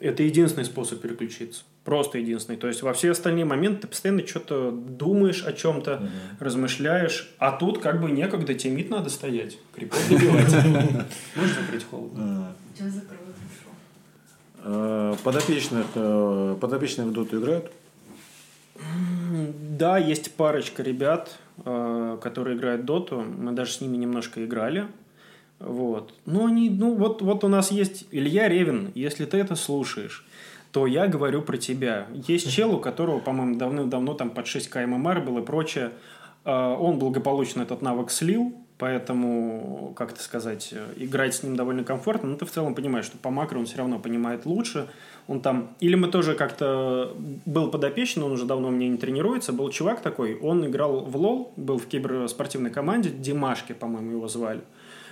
Это единственный способ переключиться. Просто единственный. То есть во все остальные моменты ты постоянно что-то думаешь о чем-то, угу. размышляешь, а тут как бы некогда, тебе надо стоять, крепот добивать. Можешь закрыть холодно? Сейчас закрою, хорошо. Подопечных, э, подопечные в доту играют? Да, есть парочка ребят, э, которые играют доту. Мы даже с ними немножко играли. Вот. Ну, они, ну, вот, вот у нас есть Илья Ревин, если ты это слушаешь, то я говорю про тебя. Есть чел, у которого, по-моему, давным-давно там под 6к ММР был и прочее. Э, он благополучно этот навык слил, поэтому, как это сказать, э, играть с ним довольно комфортно, но ты в целом понимаешь, что по макро он все равно понимает лучше, он там... Или мы тоже как-то... Был подопечен, он уже давно у меня не тренируется, был чувак такой, он играл в лол, был в киберспортивной команде, Димашки, по-моему, его звали.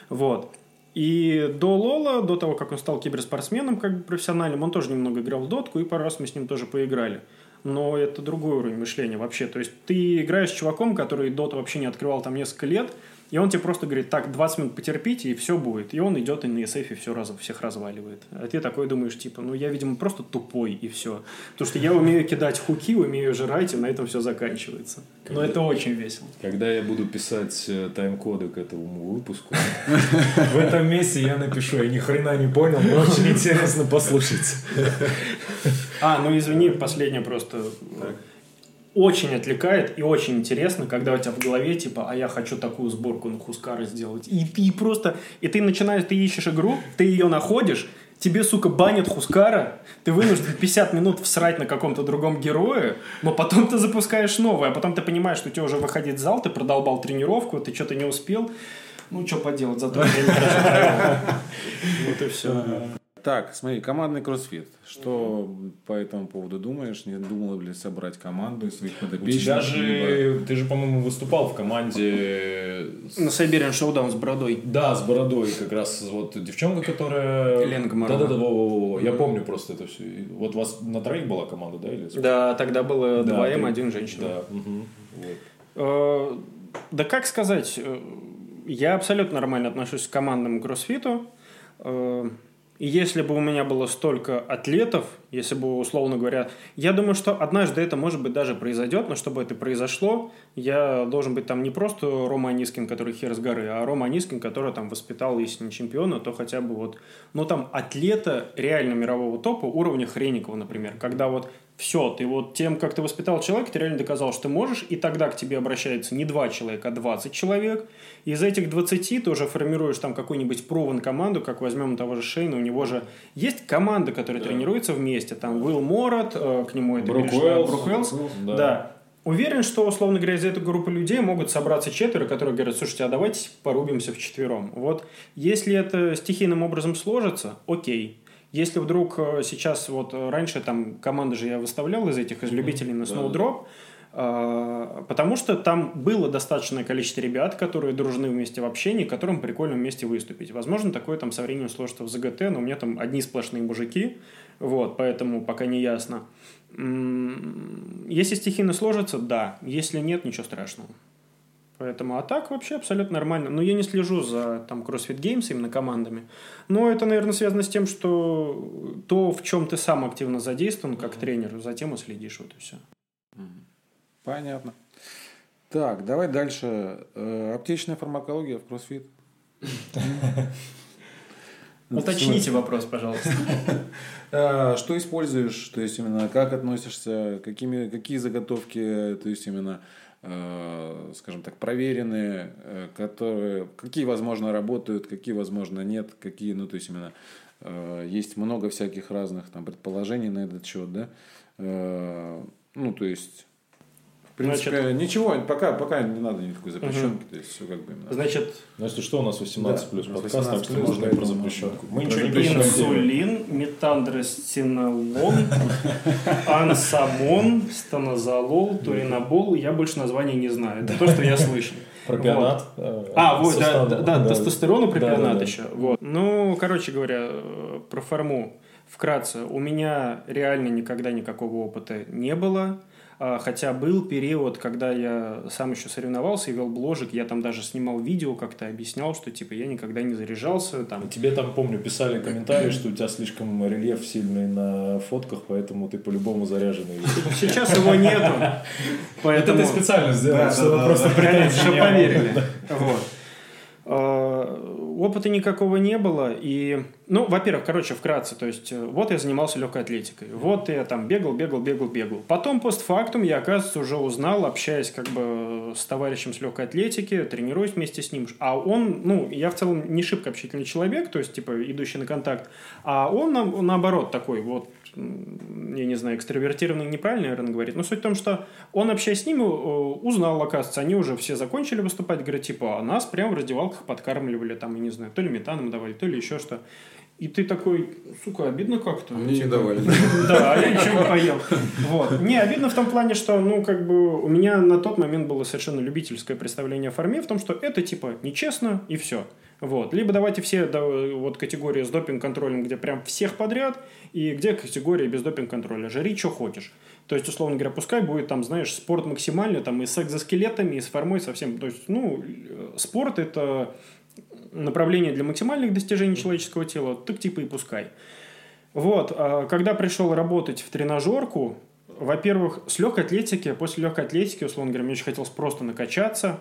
Вот. И до Лола, до того, как он стал киберспортсменом, как бы профессиональным, он тоже немного играл в дотку, и пару раз мы с ним тоже поиграли. Но это другой уровень мышления вообще. То есть ты играешь с чуваком, который доту вообще не открывал там несколько лет, и он тебе просто говорит, так, 20 минут потерпите, и все будет. И он идет и на ESF все раз, всех разваливает. А ты такой думаешь, типа, ну я, видимо, просто тупой, и все. Потому что я умею кидать хуки, умею жрать, и на этом все заканчивается. Но это очень весело. Когда я буду писать э, тайм-коды к этому выпуску, в этом месте я напишу, я ни хрена не понял, но очень интересно послушать. А, ну извини, последнее просто очень отвлекает и очень интересно, когда у тебя в голове, типа, а я хочу такую сборку на Хускара сделать. И ты просто... И ты начинаешь, ты ищешь игру, ты ее находишь, тебе, сука, банят Хускара, ты вынужден 50 минут всрать на каком-то другом герое, но потом ты запускаешь новое, а потом ты понимаешь, что у тебя уже выходить зал, ты продолбал тренировку, ты что-то не успел. Ну, что поделать, зато время хорошо Вот и все. Так, смотри, командный кроссфит. Что по этому поводу думаешь? Не думал ли собрать команду из своих подопечных? У тебя же, ты же, по-моему, выступал в команде... На Siberian Showdown с бородой. Да, с бородой как раз. Вот девчонка, которая... Ленка Марова. Да-да-да, во-во-во. я помню просто это все. Вот у вас на троих была команда, да? Или... Да, тогда было Да, 2М, ты- один женщина. Да. мгм. Вот. Э, Да как сказать, э, я абсолютно нормально отношусь к командному кроссфиту. И если бы у меня было столько атлетов, если бы, условно говоря, я думаю, что однажды это, может быть, даже произойдет, но чтобы это произошло, я должен быть там не просто Рома Анискин, который хер с горы, а Рома Анискин, который там воспитал, если не чемпиона, то хотя бы вот, ну там атлета реально мирового топа уровня Хреникова, например, когда вот все, ты вот тем, как ты воспитал человека, ты реально доказал, что ты можешь, и тогда к тебе обращается не два человека, а 20 человек. И из этих 20 ты уже формируешь там какую-нибудь провен команду, как возьмем того же Шейна, у него же есть команда, которая тренируется вместе, там Уилл Морот, э, к нему это Брук Уэллс. Брук Уэллс. Да. да. Уверен, что, условно говоря, из этой группы людей могут собраться четверо, которые говорят, слушайте, а давайте порубимся вчетвером. Вот если это стихийным образом сложится, окей. Если вдруг э, сейчас, вот э, раньше там команды же я выставлял из этих, из любителей на Snowdrop, э, потому что там было достаточное количество ребят, которые дружны вместе в общении, которым прикольно вместе выступить. Возможно, такое там со временем сложится в ЗГТ, но у меня там одни сплошные мужики, вот, поэтому пока не ясно. Если стихийно сложится, да. Если нет, ничего страшного. Поэтому, а так вообще абсолютно нормально. Но я не слежу за там CrossFit Games именно командами. Но это, наверное, связано с тем, что то, в чем ты сам активно задействован как тренер, затем и следишь, вот и все. Понятно. Так, давай дальше. Э, аптечная фармакология в кроссфит. Уточните вопрос, пожалуйста. А, Что используешь? То есть именно как относишься? Какими, какие заготовки? То есть именно, э, скажем так, проверенные, э, которые, какие, возможно, работают, какие, возможно, нет, какие, ну, то есть именно э, есть много всяких разных там предположений на этот счет, да? Э, Ну, то есть принципе, Значит- ничего, пока, пока не надо никакой запрещенки, то есть все как бы именно. Значит, Ну, если что, у нас 18 плюс Да, нас подкаст, так 18+, что можно и про запрещенку. Мы ничего не пишем. инсулин, метандростенолон, ансамон, станозолол, туринобол. Я больше названий не знаю. Это то, что я слышал. Пропионат. Вот. э, А, вот, да, да, да, тестостерон и пропионат Да, да, да. еще. Вот. Ну, короче говоря, э, про форму вкратце. У меня реально никогда никакого опыта не было. А, Хотя был период, когда я сам еще соревновался и вел бложик, я там даже снимал видео, как-то объяснял, что типа я никогда не заряжался, там Тебе там, помню, писали комментарии, что у тебя слишком рельеф сильный на фотках, поэтому ты по-любому заряженный. Сейчас его нету. Поэтому... специально сделал, чтобы просто было. поверили. Вот. Опыта никакого не было. И, ну, во-первых, короче, вкратце, то есть, э, вот я занимался легкой атлетикой. Вот я там бегал, бегал, бегал, бегал. Потом, постфактум, я, оказывается, уже узнал, общаясь как бы с товарищем с легкой атлетики, тренируюсь вместе с ним. А он, ну, я в целом не шибко общительный человек, то есть, типа, идущий на контакт. А он, на- наоборот, такой вот, я не знаю, экстравертированный неправильно, наверное, говорит. Но суть в том, что он, общаясь с ними, э, узнал, оказывается, они уже все закончили выступать, говорят, типа, а нас прям в раздевалках подкармливали, там, я не знаю, то ли метаном давали, то ли еще что. И ты такой, сука, обидно как-то. Мне не Типа, давали. Да, а я ничего не поел. Вот. Не, обидно в том плане, что, ну, как бы, у меня на тот момент было совершенно любительское представление о форме, в том, что это, типа, нечестно, и все. Вот. Либо давайте все да, вот категории с допинг-контролем, где прям всех подряд, и где категория без допинг-контроля. Жри, что хочешь. То есть, условно говоря, пускай будет там, знаешь, спорт максимальный, там и с экзоскелетами, и с формой совсем. То есть, ну, э, спорт это направление для максимальных достижений человеческого тела, так типа и пускай. Вот, а когда пришел работать в тренажерку, во-первых, с легкой атлетики, после легкой атлетики, условно говоря, мне очень хотелось просто накачаться,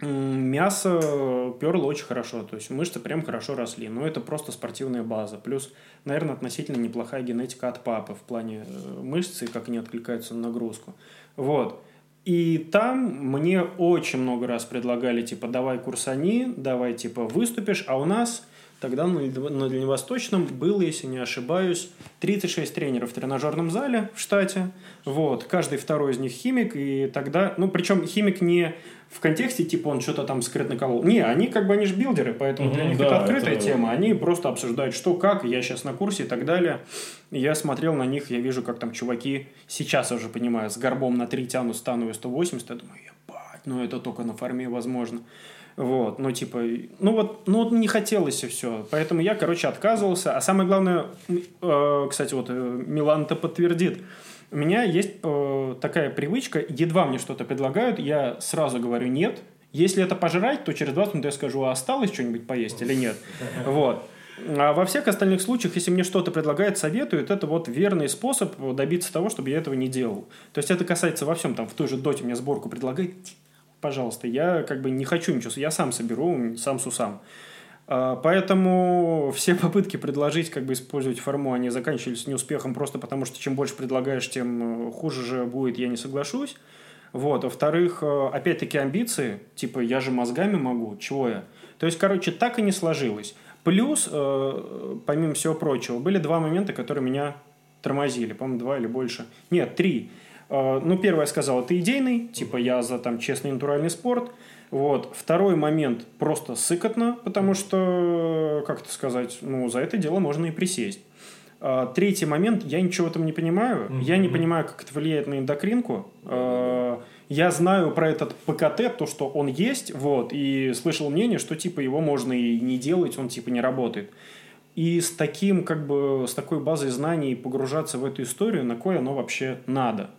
мясо перло очень хорошо, то есть мышцы прям хорошо росли, но это просто спортивная база. Плюс, наверное, относительно неплохая генетика от папы в плане э, мышцы, как они откликаются на нагрузку. Вот. И там мне очень много раз предлагали, типа, давай курсани, давай, типа, выступишь, а у нас тогда на Дальнев- на Дальневосточном было, если не ошибаюсь, 36 тренеров в тренажерном зале в штате, вот, каждый второй из них химик, и тогда, ну, причем химик не в контексте, типа, он что-то там скрытно колол. Не, они как бы, они же билдеры, поэтому для Мгм, них да, это открытая это- тема, они просто обсуждают, что как, я сейчас на курсе и так далее. Я смотрел на них, я вижу, как там чуваки, сейчас уже понимаю, с горбом на 3 тянут становые 180, я думаю, ебать, ну это только на форме возможно. Вот, ну типа, ну вот, ну вот не хотелось и все. Поэтому я, короче, отказывался. А самое главное, э, кстати, вот э, Милан это подтвердит. У меня есть э, такая привычка, едва мне что-то предлагают, я сразу говорю нет. Если это пожрать, то через 20 минут я скажу, а осталось что-нибудь поесть или нет. Вот. А во всех остальных случаях, если мне что-то предлагают, советуют, это вот верный способ добиться того, чтобы я этого не делал. То есть это касается во всем. Там в той же доте мне сборку предлагают, пожалуйста, я как бы не хочу ничего, я сам соберу, сам с усам. А, Поэтому все попытки предложить, как бы использовать форму, они заканчивались неуспехом просто потому, что чем больше предлагаешь, тем э, хуже же будет, я не соглашусь. Вот. Во-вторых, э, опять-таки амбиции, типа я же мозгами могу, чего я? То есть, короче, так и не сложилось. Плюс, э, помимо всего прочего, были два момента, которые меня тормозили, по-моему, два или больше. Нет, три. Э, Ну, первое я сказал, это идейный, типа я за там честный натуральный спорт. Вот. Второй момент просто сыкотно, потому что, как это сказать, ну, за это дело можно и присесть. А, Третий момент, я ничего в этом не понимаю. Я не понимаю, как это влияет на эндокринку. А, Я знаю про этот ПКТ, то, что он есть, вот, и слышал мнение, что, типа, его можно и не делать, он, типа, не работает. И с таким, как бы, с такой базой знаний погружаться в эту историю, на кое оно вообще надо.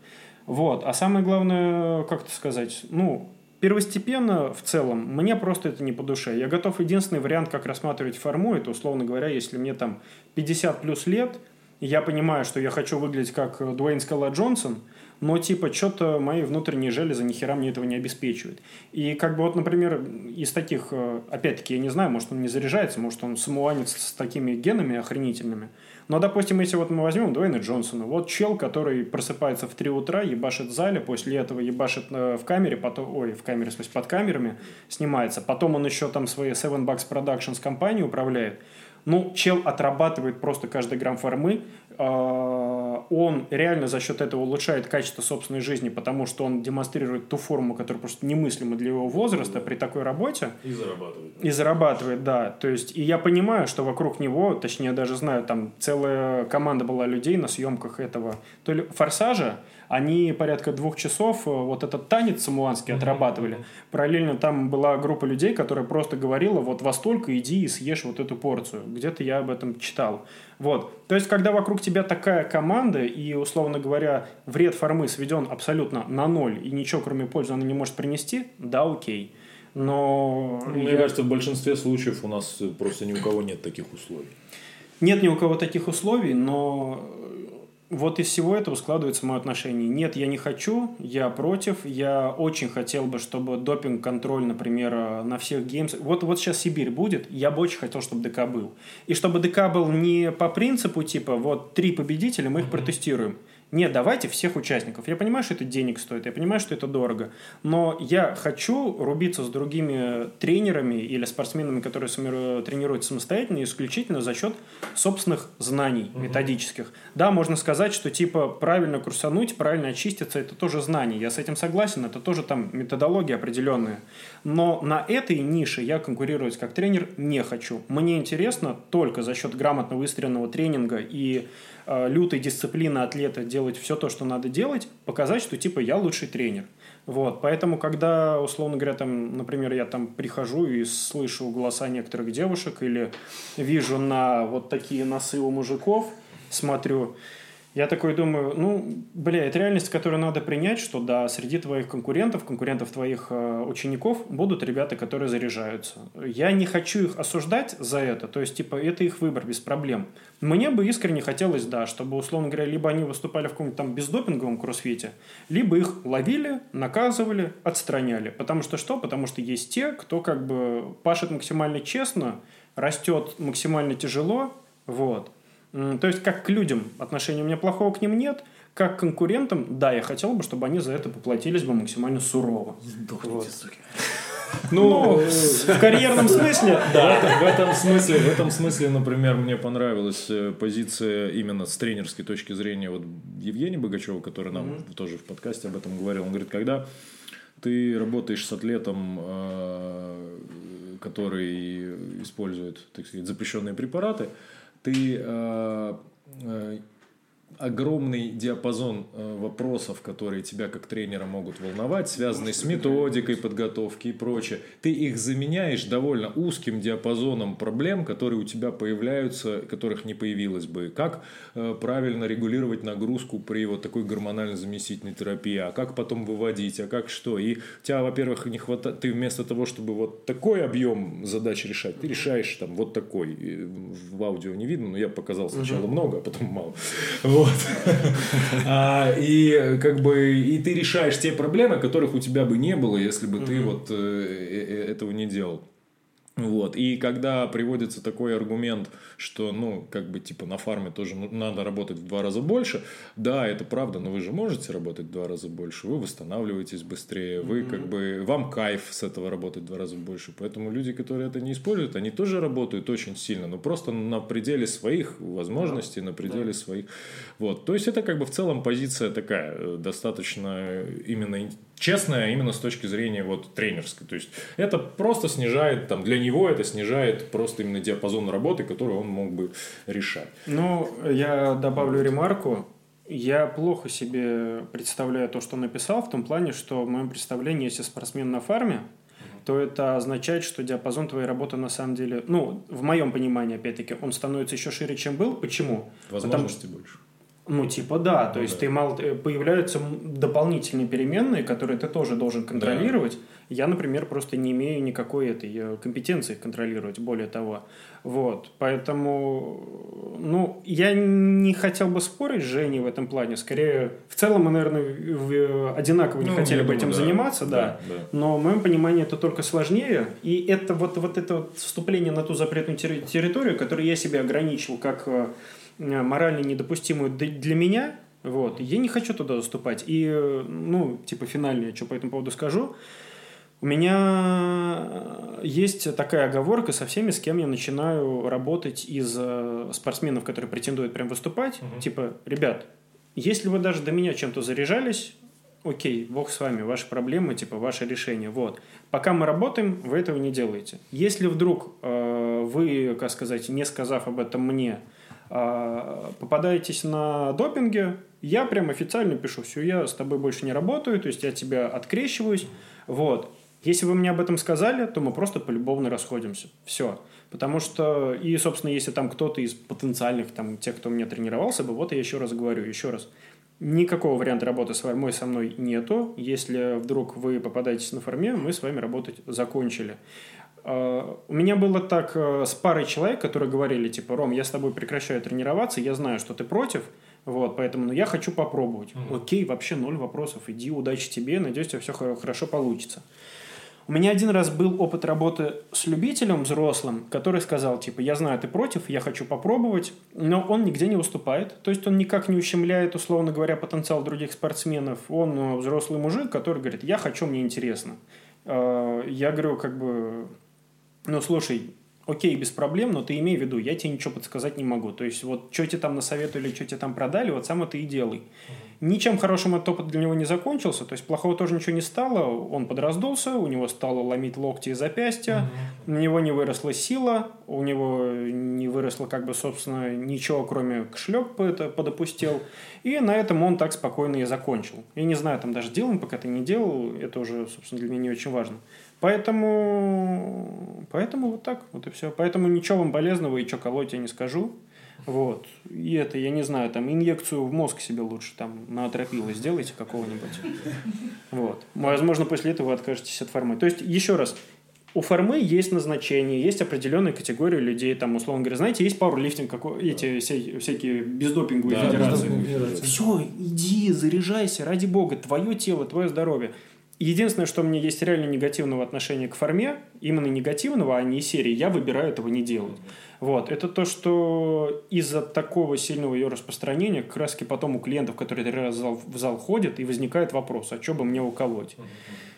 Вот. А самое главное, как это сказать, ну, первостепенно в целом, мне просто это не по душе. Я готов единственный вариант, как рассматривать форму, это, условно говоря, если мне там 50 плюс лет, я понимаю, что я хочу выглядеть как Дуэйн Скала Джонсон, но типа что-то мои внутренние железы ни хера мне этого не обеспечивают. И как бы вот, например, из таких, э, опять-таки, я не знаю, может он не заряжается, может он самуанец с такими генами охренительными, но, допустим, если вот мы возьмем Дуэйна Джонсона, вот чел, который просыпается в 3 утра, ебашит в зале, после этого ебашит э, в камере, потом, ой, в камере, в смысле, под камерами снимается, потом он еще там свои Seven Bucks Productions компании управляет, ну, чел отрабатывает просто каждый грамм формы, а, он реально за счет этого улучшает качество собственной жизни, потому что он демонстрирует ту форму, которая просто немыслима для его возраста при такой работе. И зарабатывает. И зарабатывает, да. То есть, и я понимаю, что вокруг него, точнее, даже знаю, там целая команда была людей на съемках этого то ли «Форсажа», они порядка двух часов э, вот этот танец самуанский отрабатывали. Параллельно там была группа людей, которая просто говорила, вот во столько иди и съешь вот эту порцию. Где-то я об этом читал. Вот. То есть, когда вокруг тебя такая команда, и, условно говоря, вред формы сведен абсолютно на ноль, и ничего, кроме пользы, она не может принести, да, окей. Но... Мне я... кажется, в большинстве случаев у нас просто ни у кого нет таких условий. Нет ни у кого таких условий, но вот из всего этого складывается мое отношение. Нет, я не хочу, я против. Я очень хотел бы, чтобы допинг-контроль, например, на всех геймс... Вот, вот сейчас Сибирь будет, я бы очень хотел, чтобы ДК был. И чтобы ДК был не по принципу, типа, вот три победителя, мы их mm-hmm. протестируем. Нет, давайте всех участников. Я понимаю, что это денег стоит, я понимаю, что это дорого, но я хочу рубиться с другими тренерами или спортсменами, которые тренируются самостоятельно, исключительно за счет собственных знаний угу. методических. Да, можно сказать, что типа правильно курсануть, правильно очиститься, это тоже знание. Я с этим согласен, это тоже там методология определенная. Но на этой нише я конкурировать как тренер не хочу. Мне интересно только за счет грамотно выстроенного тренинга и лютой дисциплины атлета делать все то, что надо делать, показать, что типа я лучший тренер. Вот, поэтому, когда, условно говоря, там, например, я там прихожу и слышу голоса некоторых девушек или вижу на вот такие носы у мужиков, смотрю, я такой думаю, ну, бля, это реальность, которую надо принять, что да, среди твоих конкурентов, конкурентов твоих э, учеников будут ребята, которые заряжаются. Я не хочу их осуждать за это, то есть, типа, это их выбор без проблем. Мне бы искренне хотелось, да, чтобы, условно говоря, либо они выступали в каком-то там бездопинговом кроссфите, либо их ловили, наказывали, отстраняли. Потому что что? Потому что есть те, кто как бы пашет максимально честно, растет максимально тяжело, вот. То есть, как к людям отношения у меня плохого к ним нет, как к конкурентам, да, я хотел бы, чтобы они за это поплатились бы максимально сурово. Сдохните, вот. суки. Ну, ну в карьерном смысле, да. В этом смысле, в этом смысле, например, мне понравилась э, позиция именно с тренерской точки зрения вот Евгения Богачева, который нам тоже в подкасте об этом говорил. Он говорит, когда ты работаешь с атлетом, э, который использует, так сказать, запрещенные препараты, ты э, э, огромный диапазон э, вопросов, которые тебя как тренера могут волновать, связанные с методикой подготовки и прочее. Ты их заменяешь довольно узким диапазоном проблем, которые у тебя появляются, которых не появилось бы. Как э, правильно регулировать нагрузку при вот такой гормонально-заместительной терапии, а как потом выводить, а как что. И у тебя, во-первых, не хватает, ты вместо того, чтобы вот такой объем задач решать, ты решаешь там вот такой. В аудио не видно, но я показал сначала много, а потом мало. Вот. А, и как бы и ты решаешь те проблемы, которых у тебя бы не было, если бы ты вот э, э, этого не делал. Вот. И когда приводится такой аргумент, что, ну, как бы, типа, на фарме тоже надо работать в два раза больше, да, это правда, но вы же можете работать в два раза больше, вы восстанавливаетесь быстрее, вы, mm-hmm. как бы, вам кайф с этого работать в два раза больше. Поэтому люди, которые это не используют, они тоже работают очень сильно, но просто на пределе своих возможностей, да. на пределе да. своих. Вот. То есть, это, как бы, в целом позиция такая, э, достаточно именно честная именно с точки зрения вот тренерской. То есть это просто снижает, там, для него это снижает просто именно диапазон работы, который он мог бы решать. Ну, я добавлю ремарку. Я плохо себе представляю то, что написал, в том плане, что в моем представлении, если спортсмен на фарме, то это означает, что диапазон твоей работы на самом деле, ну, в моем понимании, опять-таки, он становится еще шире, чем был. Почему? Возможности Потому... больше. Ну, типа, да. То ну, есть, да. ты мало, э, появляются дополнительные переменные, которые ты тоже должен контролировать. Да. Я, например, просто не имею никакой этой э, компетенции контролировать, более того. Вот, поэтому, ну, я не хотел бы спорить с Женей в этом плане. Скорее, в целом мы, наверное, одинаково не Ну, хотели бы думаю, этим да. заниматься, да. Да, да. Но в моем понимании это только сложнее. И это вот, вот это вот вступление на ту запретную терри- территорию, которую я себе ограничил как э, морально недопустимую для меня, вот, я не хочу туда заступать. И, э, ну, типа, финально я что по этому поводу скажу. У меня есть такая оговорка со всеми, с кем я начинаю работать из э, спортсменов, которые претендуют прям выступать. Типа, ребят, если вы даже до меня чем-то заряжались, окей, бог с вами, ваши проблемы, типа, ваше решение. Вот. Пока мы работаем, вы этого не делаете. Если вдруг э, вы, как сказать, не сказав об этом мне, э, попадаетесь на допинге, я прям официально пишу, все, я с тобой больше не работаю, то есть я тебя открещиваюсь. Вот. Если вы мне об этом сказали, то мы просто полюбовно расходимся. Все. Потому что, и, собственно, если там кто-то из потенциальных, там, тех, кто меня тренировался бы, вот я еще раз говорю, еще раз, никакого варианта работы с вами со мной нету. Если вдруг вы попадаетесь на форме, мы с вами работать закончили. Uh, у меня было так uh, с парой человек, которые говорили, типа, Ром, я с тобой прекращаю тренироваться, я знаю, что ты против, вот, поэтому ну, я хочу попробовать. Mm-hmm. Окей, вообще ноль вопросов, иди, удачи тебе, надеюсь, у тебя все хорошо получится. У меня один раз был опыт работы с любителем взрослым, который сказал, типа, я знаю, ты против, я хочу попробовать, но он нигде не выступает, то есть он никак не ущемляет, условно говоря, потенциал других спортсменов. Он э, взрослый мужик, который говорит, я хочу, мне интересно. Я говорю, как бы, ну, слушай, окей, без проблем, но ты имей в виду, я тебе ничего подсказать не могу. То есть, вот, что тебе там насоветовали, что тебе там продали, вот сам это и делай. Ничем хорошим этот опыт для него не закончился, то есть плохого тоже ничего не стало. Он подраздулся, у него стало ломить локти и запястья, mm-hmm. у него не выросла сила, у него не выросло, как бы, собственно, ничего, кроме кшлеп подопустил. И на этом он так спокойно и закончил. Я не знаю, там даже делал он, пока ты не делал, это уже, собственно, для меня не очень важно. Поэтому, поэтому вот так, вот и все. Поэтому ничего вам полезного и что колоть я не скажу. Вот. И это, я не знаю, там инъекцию в мозг себе лучше там на атропила сделайте какого-нибудь. Вот. Возможно, после этого вы откажетесь от формы. То есть, еще раз, у формы есть назначение, есть определенная категория людей, там, условно говоря, знаете, есть пауэрлифтинг, какой, эти всякие, всякие бездопинговые да, федерации. Все, иди, заряжайся, ради бога, твое тело, твое здоровье. Единственное, что у меня есть реально негативного отношения к форме, именно негативного, а не серии, я выбираю этого не делать. Вот. Это то, что из-за такого сильного ее распространения, как раз потом у клиентов, которые раз в зал, в зал ходят, и возникает вопрос, а что бы мне уколоть?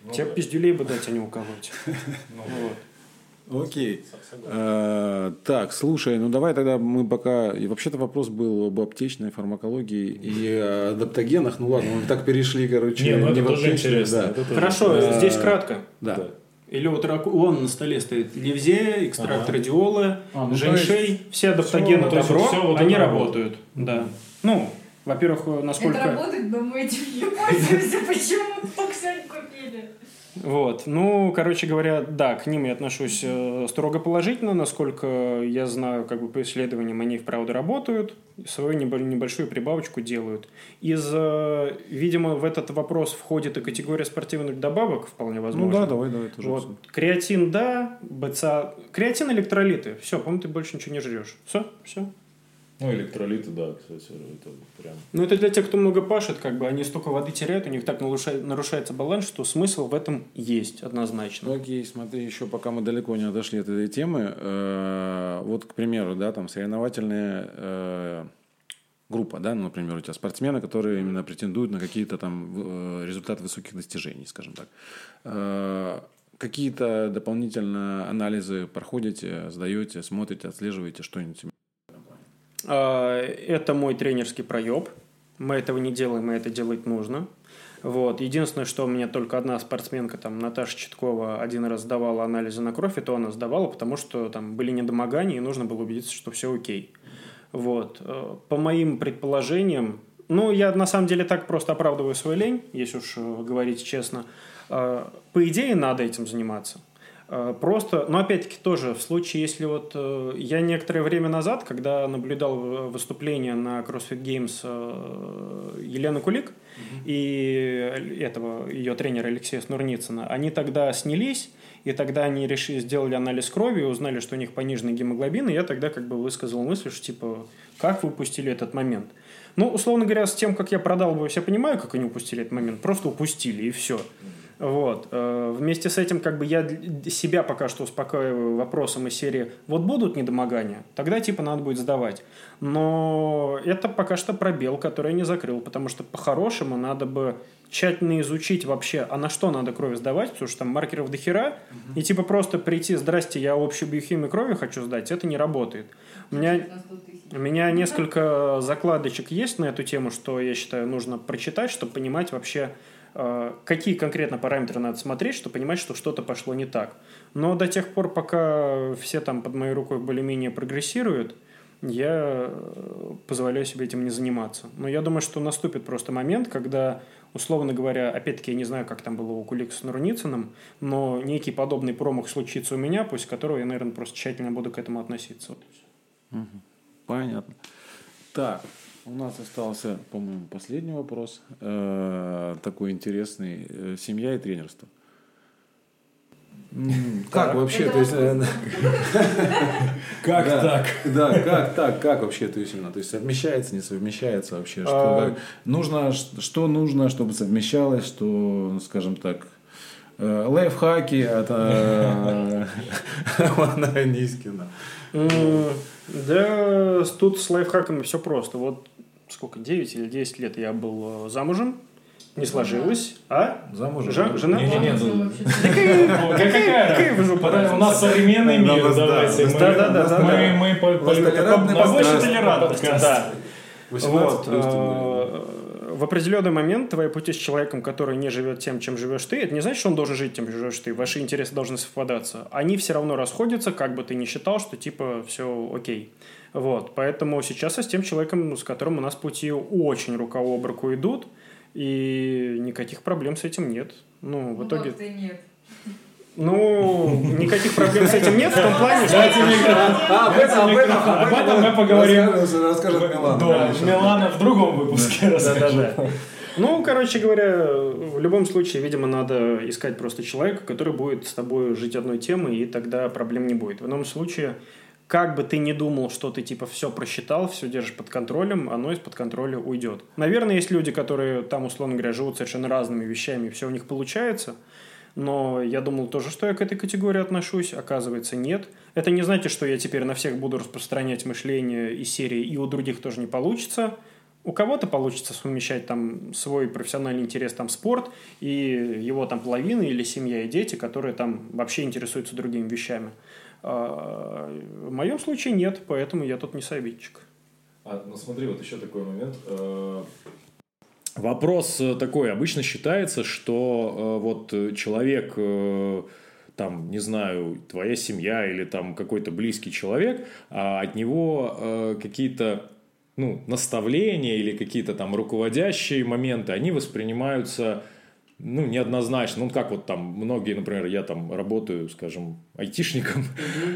Ну, Тебе да. пиздюлей бы дать, а не уколоть. вот. Окей. А, так, слушай, ну давай тогда мы пока... Вообще-то вопрос был об аптечной фармакологии и адаптогенах. Ну ладно, мы так перешли, короче. Не, ну это тоже интересно. Хорошо, здесь кратко. Да. Или вот он на столе стоит Левзе, экстракт ага. радиолы, а, ну, женьшей, есть, все адаптогены все, добро, все вот они работают. работают. Да. Ну, во-первых, насколько... Это работает, но мы этим не пользуемся. Почему только сегодня купили? Вот. Ну, короче говоря, да, к ним я отношусь э, строго положительно, насколько я знаю, как бы по исследованиям они вправду работают, свою небольшую прибавочку делают. Из, э, видимо, в этот вопрос входит и категория спортивных добавок, вполне возможно. Ну да, давай, давай тоже. Вот. Креатин, да, БЦА, креатин, электролиты, все, по-моему, ты больше ничего не жрешь. Все, все. Ну, электролиты, да, кстати, это прям... Ну, это для тех, кто много пашет, как бы, они столько воды теряют, у них так нарушает, нарушается баланс, что смысл в этом есть однозначно. Окей, смотри, еще пока мы далеко не отошли от этой темы, э, вот, к примеру, да, там соревновательная э, группа, да, ну, например, у тебя спортсмены, которые именно претендуют на какие-то там э, результаты высоких достижений, скажем так. Э, какие-то дополнительно анализы проходите, сдаете, смотрите, отслеживаете что-нибудь? Это мой тренерский проеб. Мы этого не делаем, и это делать нужно. Вот. Единственное, что у меня только одна спортсменка, там, Наташа Читкова, один раз сдавала анализы на кровь, и то она сдавала, потому что там были недомогания, и нужно было убедиться, что все окей. Вот. По моим предположениям, ну, я на самом деле так просто оправдываю свою лень, если уж говорить честно. По идее, надо этим заниматься. Э, просто, но опять-таки тоже в случае, если вот э, я некоторое время назад, когда наблюдал выступление на CrossFit Games э, Елены Кулик mm-hmm. и этого ее тренера Алексея Снурницына, они тогда снялись, и тогда они решили, сделали анализ крови и узнали, что у них пониженный гемоглобин, и я тогда как бы высказал мысль, что типа, как вы упустили этот момент? Ну, условно говоря, с тем, как я продал, вы все понимаю, как они упустили этот момент, просто упустили, и все. Mm-hmm. Вот. Э, вместе с этим как бы я себя пока что успокаиваю вопросом из серии «Вот будут недомогания?» Тогда типа надо будет сдавать. Но это пока что пробел, который я не закрыл, потому что по-хорошему надо бы тщательно изучить вообще, а на что надо кровь сдавать, потому что там маркеров до хера, угу. и типа просто прийти, здрасте, я общую биохимию крови хочу сдать, это не работает. У меня, у меня несколько закладочек есть на эту тему, что я считаю нужно прочитать, чтобы понимать вообще, какие конкретно параметры надо смотреть, чтобы понимать, что что-то пошло не так. Но до тех пор, пока все там под моей рукой более-менее прогрессируют, я э, позволяю себе этим не заниматься. Но я думаю, что наступит просто момент, когда, условно говоря, опять-таки я не знаю, как там было у Кулика с Нурницыным, но некий подобный промах случится у меня, после которого я, наверное, просто тщательно буду к этому относиться. Понятно. Так, у нас остался, по-моему, последний вопрос. Э, такой интересный. Э, семья и тренерство. Как вообще, то есть... Э, как так? Да, как так, как вообще, то есть именно, то есть совмещается, не совмещается вообще, что а. нужно, что нужно, чтобы совмещалось, что, скажем так, лайфхаки от Ивана Нискина. Да, тут с лайфхаками все просто. Вот сколько, 9 или 10 лет я был э, замужем, не сложилось, а? Замужем? Жа- жена? Не, не, не, ну, какая У нас современный мир, давайте. Да, да, да. Мы, мы больше толерантности, да. Вот. Э, в определенный момент твои пути с человеком, который не живет тем, чем живешь ты, это не значит, что он должен жить тем, чем живешь ты. Ваши интересы должны совпадаться. Они все равно расходятся, как бы ты ни считал, что типа все окей. Вот, поэтому сейчас я с тем человеком, с которым у нас пути очень рука об руку идут, и никаких проблем с этим нет. Ну, в ну, итоге... нет. Ну, никаких проблем с этим нет, в том плане, что... А, об этом мы поговорим. Расскажет Милана. Милана в другом выпуске расскажет. Ну, короче говоря, в любом случае, видимо, надо искать просто человека, который будет с тобой жить одной темой, и тогда проблем не будет. В ином случае, как бы ты ни думал, что ты типа все просчитал, все держишь под контролем, оно из-под контроля уйдет. Наверное, есть люди, которые там, условно говоря, живут совершенно разными вещами, и все у них получается. Но я думал тоже, что я к этой категории отношусь. Оказывается, нет. Это не значит, что я теперь на всех буду распространять мышление и серии, и у других тоже не получится. У кого-то получится совмещать там свой профессиональный интерес, там спорт, и его там половина или семья и дети, которые там вообще интересуются другими вещами. А, в моем случае нет, поэтому я тут не советчик. А, ну смотри, вот еще такой момент. Э, вопрос э, такой. Обычно считается, что э, вот человек там, не знаю, твоя семья или там какой-то близкий человек, а от него какие-то ну, наставления или какие-то там руководящие моменты, они воспринимаются ну, неоднозначно. Ну, как вот там многие, например, я там работаю, скажем, айтишником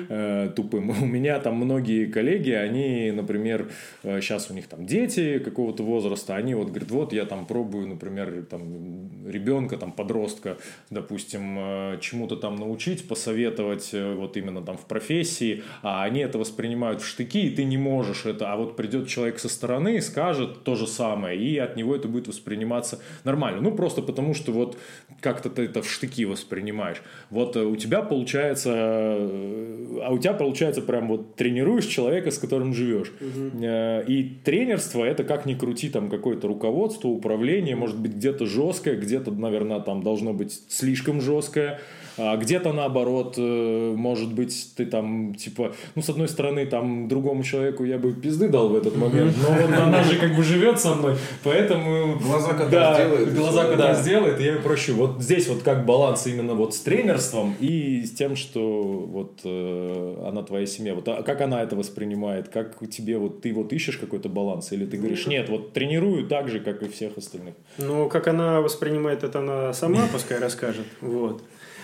э, тупым. У меня там многие коллеги, они, например, э, сейчас у них там дети какого-то возраста, они вот говорят, вот я там пробую, например, там ребенка, там подростка, допустим, э, чему-то там научить, посоветовать э, вот именно там в профессии, а они это воспринимают в штыки, и ты не можешь это, а вот придет человек со стороны и скажет то же самое, и от него это будет восприниматься нормально. Ну, просто потому что вот как-то ты это в штыки воспринимаешь. Вот э, у тебя получается Э, а у тебя получается прям вот тренируешь человека, с которым живешь. Угу. И тренерство это как ни крути там какое-то руководство, управление, может быть где-то жесткое, где-то, наверное, там должно быть слишком жесткое. А где-то наоборот, э, может быть, ты там, типа, ну, с одной стороны, там, другому человеку я бы пизды дал в этот момент, но вот она же как бы живет со мной, поэтому... Глаза когда да, сделает. Глаза когда да. сделает, и я проще. Вот здесь вот как баланс именно вот с тренерством и с тем, что вот э, она твоя семья. Вот а как она это воспринимает? Как тебе вот ты вот ищешь какой-то баланс? Или ты говоришь, нет, вот тренирую так же, как и всех остальных? Ну, как она воспринимает это, она сама пускай расскажет. Вот.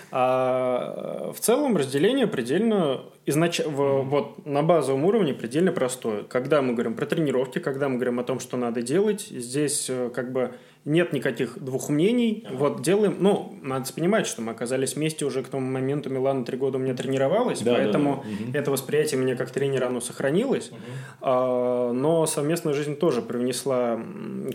А в целом разделение предельно изнач... в, вот на базовом уровне предельно простое. Когда мы говорим про тренировки, когда мы говорим о том, что надо делать, здесь э, как бы нет никаких двух мнений. Ага. Вот делаем, ну, надо понимать, что мы оказались вместе уже к тому моменту, Милана три года у меня тренировалась, да, поэтому да, да. Угу. это восприятие мне как тренера, оно сохранилось. Угу. А, но совместная жизнь тоже привнесла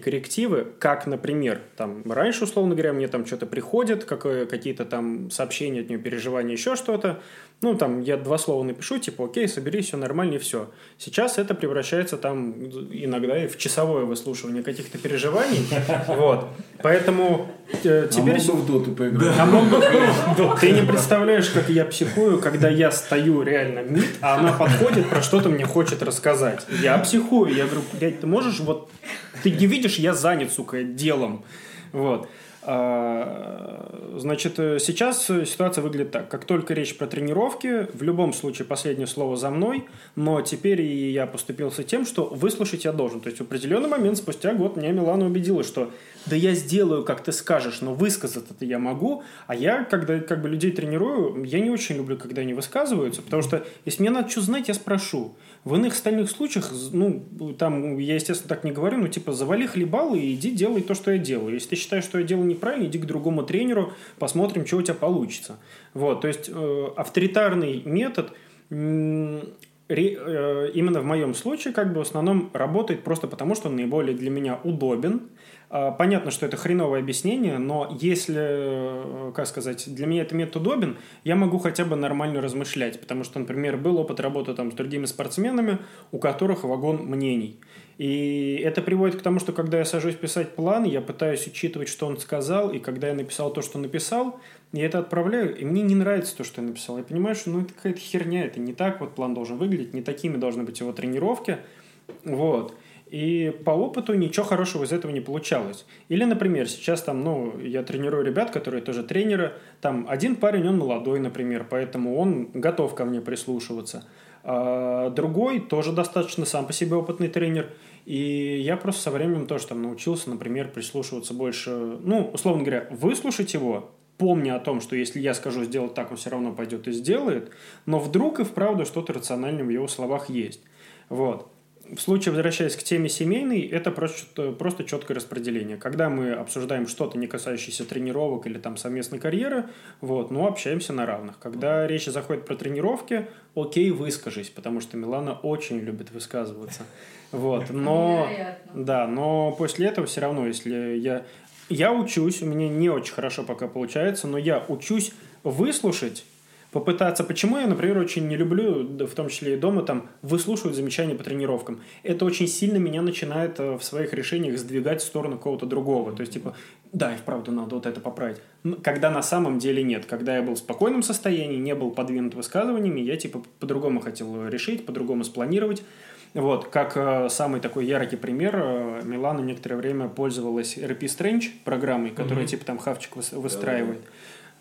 коррективы, как, например, там, раньше, условно говоря, мне там что-то приходит, какие-то там сообщения от нее, переживания, еще что-то. Ну, там, я два слова напишу, типа, окей, соберись, все нормально, и все. Сейчас это превращается там иногда и в часовое выслушивание каких-то переживаний. Вот. Поэтому э, теперь... А мог бы в доту поиграть. А мог бы в Ты не представляешь, как я психую, когда я стою реально мид, а она подходит, про что-то мне хочет рассказать. Я психую. Я говорю, блядь, ты можешь вот... Ты не видишь, я занят, сука, делом. Вот. А, значит, э, сейчас ситуация выглядит так. Как только речь про тренировки, в любом случае последнее слово за мной, но теперь и я поступился тем, что выслушать я должен. То есть в определенный момент, спустя год, меня Милана убедила, что да я сделаю, как ты скажешь, но высказать это я могу, а я, когда как бы людей тренирую, я не очень люблю, когда они высказываются, потому что если мне надо что знать, я спрошу. В иных остальных случаях, ну, там, я, естественно, так не говорю, ну, типа, завали хлебал и иди делай то, что я делаю. Если ты считаешь, что я делаю неправильно, иди к другому тренеру, посмотрим, что у тебя получится. Вот, то есть, э, авторитарный метод э, именно в моем случае как бы в основном работает просто потому, что он наиболее для меня удобен, а, понятно, что это хреновое объяснение, но если, э, как сказать, для меня это метод удобен, я могу хотя бы нормально размышлять, потому что, например, был опыт работы там с другими спортсменами, у которых вагон мнений. И это приводит к тому, что когда я сажусь писать план, я пытаюсь учитывать, что он сказал, и когда я написал то, что написал, я это отправляю, и мне не нравится то, что я написал. Я понимаю, что ну, это какая-то херня, это не так вот план должен выглядеть, не такими должны быть его тренировки. Вот. И по опыту ничего хорошего из этого не получалось. Или, например, сейчас там, ну, я тренирую ребят, которые тоже тренеры. Там один парень, он молодой, например, поэтому он готов ко мне прислушиваться. А другой тоже достаточно сам по себе опытный тренер. И я просто со временем тоже там научился, например, прислушиваться больше, ну, условно говоря, выслушать его, помня о том, что если я скажу сделать так, он все равно пойдет и сделает, но вдруг и вправду что-то рациональное в его словах есть. Вот в случае, возвращаясь к теме семейной, это просто, просто четкое распределение. Когда мы обсуждаем что-то, не касающееся тренировок или там совместной карьеры, вот, ну, общаемся на равных. Когда речь заходит про тренировки, окей, выскажись, потому что Милана очень любит высказываться. Вот, но, да, но после этого все равно, если я, я учусь, у меня не очень хорошо пока получается, но я учусь выслушать попытаться... Почему я, например, очень не люблю, в том числе и дома, там, выслушивать замечания по тренировкам? Это очень сильно меня начинает э, в своих решениях сдвигать в сторону кого-то другого. То есть, типа, да, и вправду надо вот это поправить. Когда на самом деле нет. Когда я был в спокойном состоянии, не был подвинут высказываниями, я, типа, по-другому хотел решить, по-другому спланировать. Вот, как э, самый такой яркий пример, э, Милана некоторое время пользовалась RP Strange программой, которая, mm-hmm. типа, там хавчик выстраивает. Да,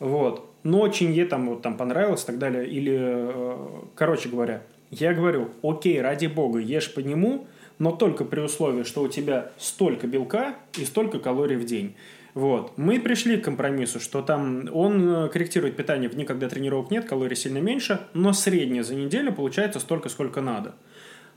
да. Вот но очень ей там, вот, там понравилось и так далее. Или, э, короче говоря, я говорю, окей, ради бога, ешь по нему, но только при условии, что у тебя столько белка и столько калорий в день. Вот. Мы пришли к компромиссу, что там он э, корректирует питание в дни, когда тренировок нет, калорий сильно меньше, но среднее за неделю получается столько, сколько надо.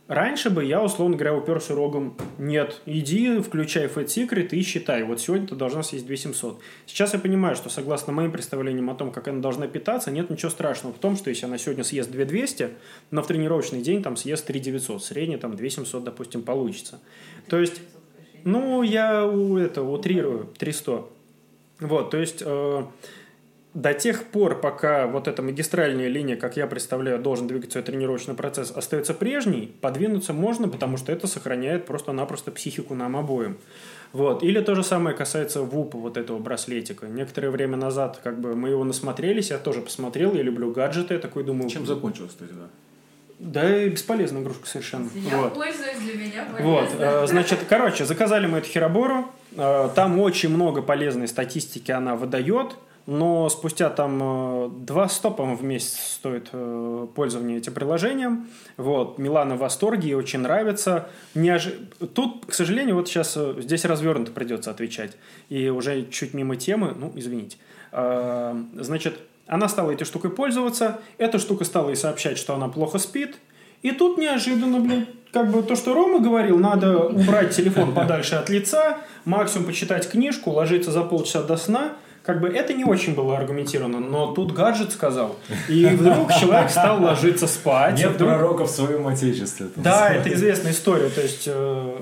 Раньше бы я, условно говоря, уперся рогом, нет, иди, включай Fat Secret и считай, вот сегодня ты должна съесть 2700. Сейчас я понимаю, что согласно моим представлениям о том, как она должна питаться, нет ничего страшного в том, что если она сегодня съест 2200, но в тренировочный день там съест 3900, средний там 2700, допустим, получится. То есть, ну, я это утрирую, 300. Вот, то есть... Э, до тех пор, пока вот эта магистральная линия, как я представляю, должен двигаться тренировочный процесс, остается прежней, подвинуться можно, потому что это сохраняет просто-напросто психику нам обоим. Вот. Или то же самое касается ВУПа, вот этого браслетика. Некоторое время назад как бы мы его насмотрелись, я тоже посмотрел, я люблю гаджеты, я такой думаю... Чем закончилось, кстати, да? Да, бесполезная игрушка совершенно. Я вот. пользуюсь, для меня полезно. Вот, э, значит, короче, заказали мы эту херобору, э, там очень много полезной статистики она выдает, но спустя там э, два стопа в месяц стоит э, пользование этим приложением. Вот, Милана в восторге, ей очень нравится. Неож... Тут, к сожалению, вот сейчас э, здесь развернуто придется отвечать. И уже чуть мимо темы, ну, извините. Значит, Она стала этой штукой пользоваться, эта штука стала ей сообщать, что она плохо спит. И тут неожиданно, блин, как бы то, что Рома говорил, надо убрать телефон подальше от лица, максимум почитать книжку, ложиться за полчаса до сна. Как бы это не очень было аргументировано, но тут гаджет сказал. И вдруг человек стал ложиться спать. Нет вдруг- пророка в своем отечестве. да, это известная история. То есть, э,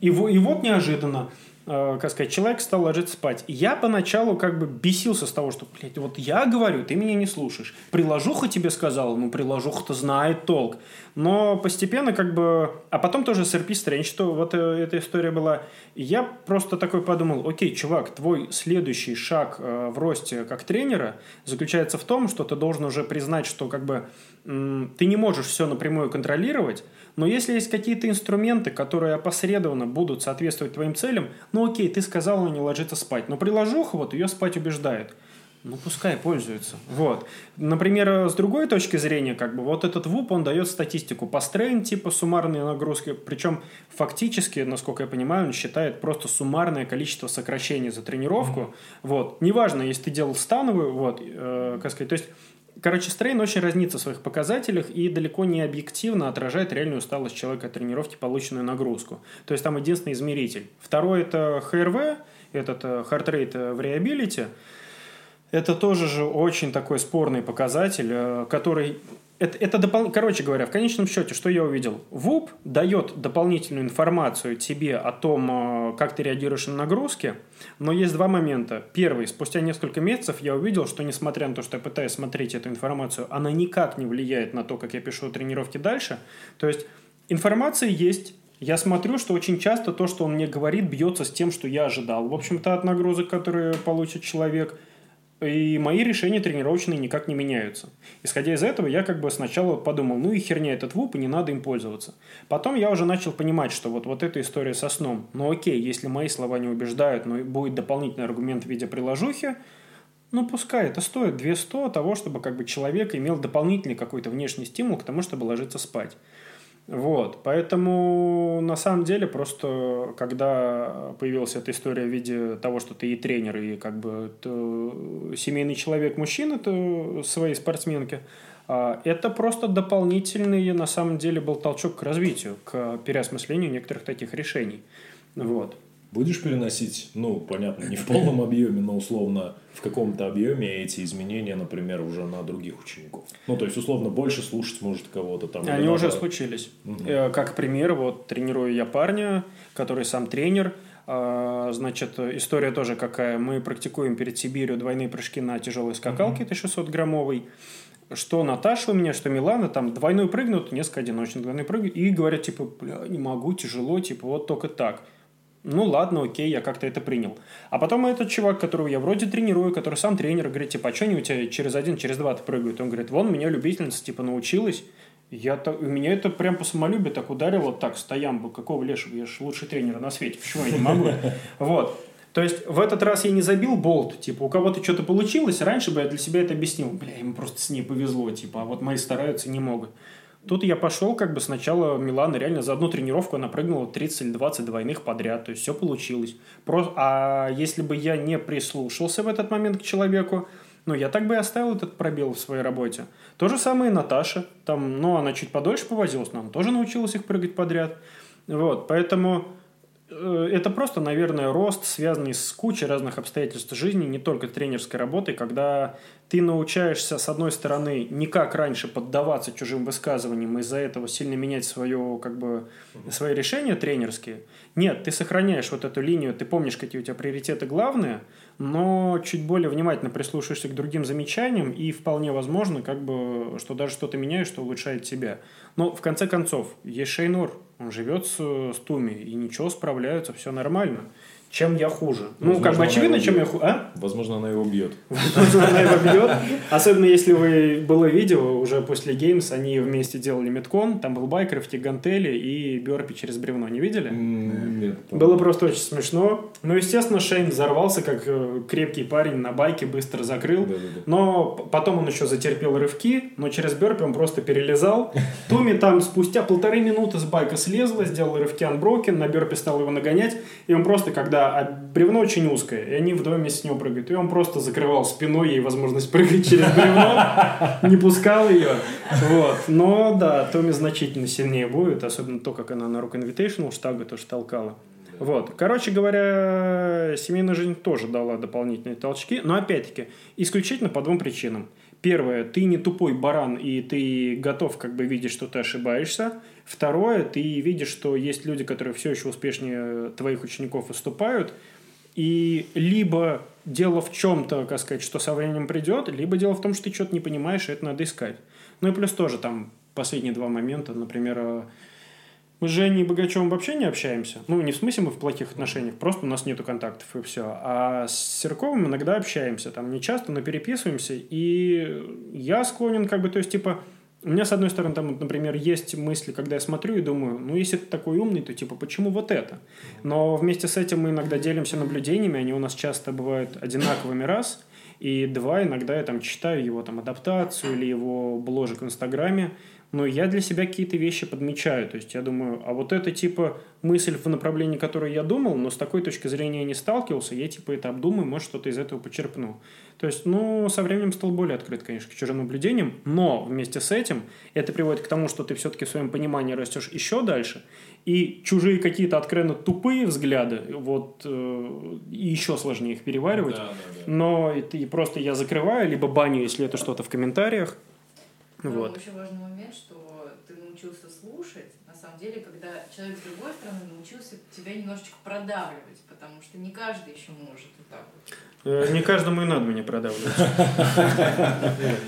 и, и вот неожиданно, э, как сказать, человек стал ложиться спать. Я поначалу как бы бесился с того, что, блядь, вот я говорю, ты меня не слушаешь. Приложуха тебе сказала, ну, приложуха-то знает толк. Но постепенно как бы... А потом тоже с RP Strange, что вот э, эта история была. Я просто такой подумал, окей, чувак, твой следующий шаг э, в росте как тренера заключается в том, что ты должен уже признать, что как бы ты не можешь все напрямую контролировать, но если есть какие-то инструменты, которые опосредованно будут соответствовать твоим целям, ну окей, ты сказал, она не ложится спать, но приложуха вот ее спать убеждает. Ну, пускай пользуется. Вот. Например, с другой точки зрения, как бы, вот этот ВУП, он дает статистику по стрейн, типа суммарные нагрузки. Причем, фактически, насколько я понимаю, он считает просто суммарное количество сокращений за тренировку. Вот. Неважно, если ты делал становую, вот, э, как сказать, то есть Короче, стрейн очень разнится в своих показателях и далеко не объективно отражает реальную усталость человека от тренировки, полученную нагрузку. То есть там единственный измеритель. Второй это ХРВ, этот э, Heart Rate Variability. Это тоже же очень такой спорный показатель, э, который... Это, это допол... Короче говоря, в конечном счете, что я увидел? ВУП дает дополнительную информацию тебе о том, э, как ты реагируешь на нагрузки, но есть два момента. Первый, спустя несколько месяцев я увидел, что несмотря на то, что я пытаюсь смотреть эту информацию, она никак не влияет на то, как я пишу тренировки дальше. То есть информация есть, я смотрю, что очень часто то, что он мне говорит, бьется с тем, что я ожидал. В общем-то, от нагрузок, которые получит человек. И мои решения тренировочные никак не меняются. Исходя из этого, я как бы сначала подумал, ну и херня этот ВУП, и не надо им пользоваться. Потом я уже начал понимать, что вот, вот эта история со сном, ну окей, если мои слова не убеждают, но будет дополнительный аргумент в виде приложухи, ну пускай, это стоит 200 того, чтобы как бы человек имел дополнительный какой-то внешний стимул к тому, чтобы ложиться спать. Вот, поэтому на самом деле просто, когда появилась эта история в виде того, что ты и тренер, и как бы ты семейный человек, мужчина ты своей спортсменки, а, это просто дополнительный, на самом деле, был толчок к развитию, к переосмыслению некоторых таких решений. Вот. Будешь переносить, ну, понятно, не в полном объеме, но условно в каком-то объеме эти изменения, например, уже на других учеников. Ну, то есть, условно, больше слушать может кого-то там. Они уже наоборот. случились. Э, Как пример, вот тренирую я парня, который сам тренер. А, Значит, история тоже какая. Мы практикуем перед Сибирью двойные прыжки на тяжелой скакалке, это 600-граммовой. Что Наташа у меня, что Милана, там двойной прыгнут, несколько одиночных двойной прыгнут, и говорят, типа, бля, не могу, тяжело, типа, вот только так. Ну ладно, окей, я как-то это принял. А потом этот чувак, которого я вроде тренирую, который сам тренер, говорит, типа, а что они у тебя через один, через два прыгают? Он говорит, вон, меня любительница, типа, научилась. Я так, у меня это прям по самолюбию так ударило, так, стоям, бы, какого лешего, я же лучший тренер на свете, почему я не могу? Вот. То есть в этот раз я не забил болт, типа, у кого-то что-то получилось, раньше бы я для себя это объяснил, бля, ему просто с ней повезло, типа, а вот мои стараются не могут. Тут я пошел, как бы сначала Милана реально за одну тренировку она прыгнула 30 или 20 двойных подряд, то есть все получилось. Про... А если бы я не прислушался в этот момент к человеку, ну, я так бы и оставил этот пробел в своей работе. То же самое и Наташа. Там, ну, она чуть подольше повозилась, но она тоже научилась их прыгать подряд. Вот, поэтому э, это просто, наверное, рост, связанный с кучей разных обстоятельств жизни, не только тренерской работой, когда ты научаешься, с одной стороны, не как раньше поддаваться чужим высказываниям, из-за этого сильно менять свое, как бы, свои решения тренерские. Нет, ты сохраняешь вот эту линию, ты помнишь, какие у тебя приоритеты главные, но чуть более внимательно прислушаешься к другим замечаниям, и вполне возможно, как бы, что даже что-то меняешь, что улучшает тебя. Но, в конце концов, есть Шейнур, он живет с, с Туми, и ничего, справляются, все нормально. Чем я хуже? Ну, Возможно, как бы очевидно, чем я хуже. А? Возможно, она его бьет. Возможно, она его бьет. Особенно если вы было видео, уже после Games они вместе делали меткон, там был байкер в гантели и бёрпи через бревно. Не видели? Нет. Было просто очень смешно. Ну, естественно, Шейн взорвался, как э, крепкий парень на байке, быстро закрыл. Да-да-да. Но п- потом он еще затерпел рывки, но через бёрпи он просто перелезал. Туми там спустя полторы минуты с байка слезла, сделал рывки анброкен, на бёрпе стал его нагонять. И он просто, когда Да, а бревно очень узкое, и они вдвоем вместе с него прыгают. И он просто закрывал спиной ей возможность прыгать через бревно, не пускал ее. Вот. Но да, Томми значительно сильнее будет, особенно то, как она на Rock Invitational штага тоже толкала. Вот. Короче говоря, семейная жизнь тоже дала дополнительные толчки, но опять-таки исключительно по двум причинам. Первое, ты не тупой баран, и ты готов как бы видеть, что ты ошибаешься. Второе, ты видишь, что есть люди, которые все еще успешнее твоих учеников выступают. И либо дело в чем-то, как сказать, что со временем придет, либо дело в том, что ты что-то не понимаешь, и это надо искать. Ну и плюс тоже там последние два момента, например, мы с Женей Богачевым вообще не общаемся. Ну, не в смысле мы в плохих отношениях, просто у нас нету контактов и все. А с Серковым иногда общаемся, там не часто, но переписываемся. И я склонен как бы, то есть, типа, у меня, с одной стороны, там, например, есть мысли, когда я смотрю и думаю, ну, если ты такой умный, то, типа, почему вот это? Но вместе с этим мы иногда делимся наблюдениями, они у нас часто бывают одинаковыми раз, и два, иногда я там читаю его там адаптацию или его бложек в Инстаграме, но я для себя какие-то вещи подмечаю. То есть я думаю, а вот это типа мысль в направлении, которой я думал, но с такой точки зрения не сталкивался, я типа это обдумаю, может что-то из этого почерпну. То есть, ну, со временем стал более открыт, конечно, к чужим наблюдениям, но вместе с этим это приводит к тому, что ты все-таки в своем понимании растешь еще дальше, и чужие какие-то откровенно тупые взгляды, вот, э, еще сложнее их переваривать, да, да, да. но и, и просто я закрываю, либо баню, если это что-то в комментариях, ну, вот. еще важный момент, что ты научился слушать, на самом деле, когда человек с другой стороны научился тебя немножечко продавливать, потому что не каждый еще может вот так вот. Э, не каждому и надо меня продавливать.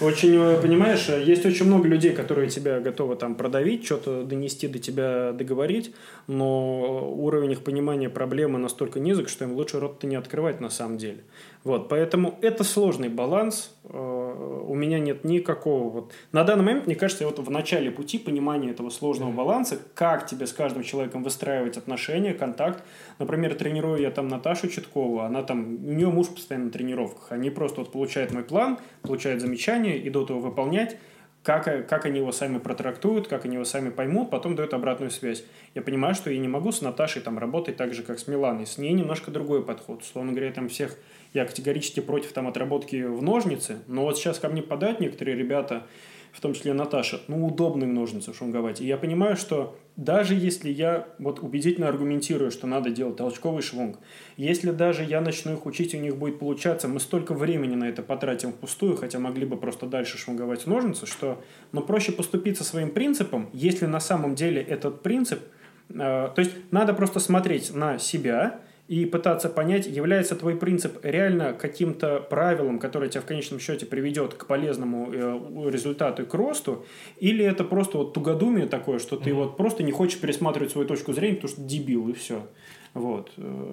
Очень, э, понимаешь, есть очень много людей, которые тебя готовы там продавить, что-то донести до тебя, договорить, но уровень их понимания проблемы настолько низок, что им лучше рот-то не открывать на самом деле. Вот, поэтому это сложный баланс. Э, у меня нет никакого вот... На данный момент, мне кажется, вот в начале пути понимания этого сложного баланса, как тебе с каждым человеком выстраивать отношения, контакт. Например, тренирую я там Наташу Читкову, она там, у нее муж постоянно на тренировках. Они просто вот получают мой план, получают замечания, идут его выполнять, как, как они его сами протрактуют, как они его сами поймут, потом дают обратную связь. Я понимаю, что я не могу с Наташей там работать так же, как с Миланой. С ней немножко другой подход. Словно говоря, я там всех я категорически против там отработки в ножницы, но вот сейчас ко мне подают некоторые ребята, в том числе Наташа, ну, удобные ножницы шунговать. И я понимаю, что даже если я вот убедительно аргументирую, что надо делать толчковый швунг, если даже я начну их учить, у них будет получаться, мы столько времени на это потратим впустую, хотя могли бы просто дальше швунговать ножницы, что ну, проще поступиться своим принципом, если на самом деле этот принцип, э, то есть надо просто смотреть на себя, и пытаться понять, является твой принцип реально каким-то правилом, которое тебя в конечном счете приведет к полезному э, результату и к росту, или это просто вот тугодумие такое, что ты mm-hmm. вот просто не хочешь пересматривать свою точку зрения, потому что дебил и все. Вот.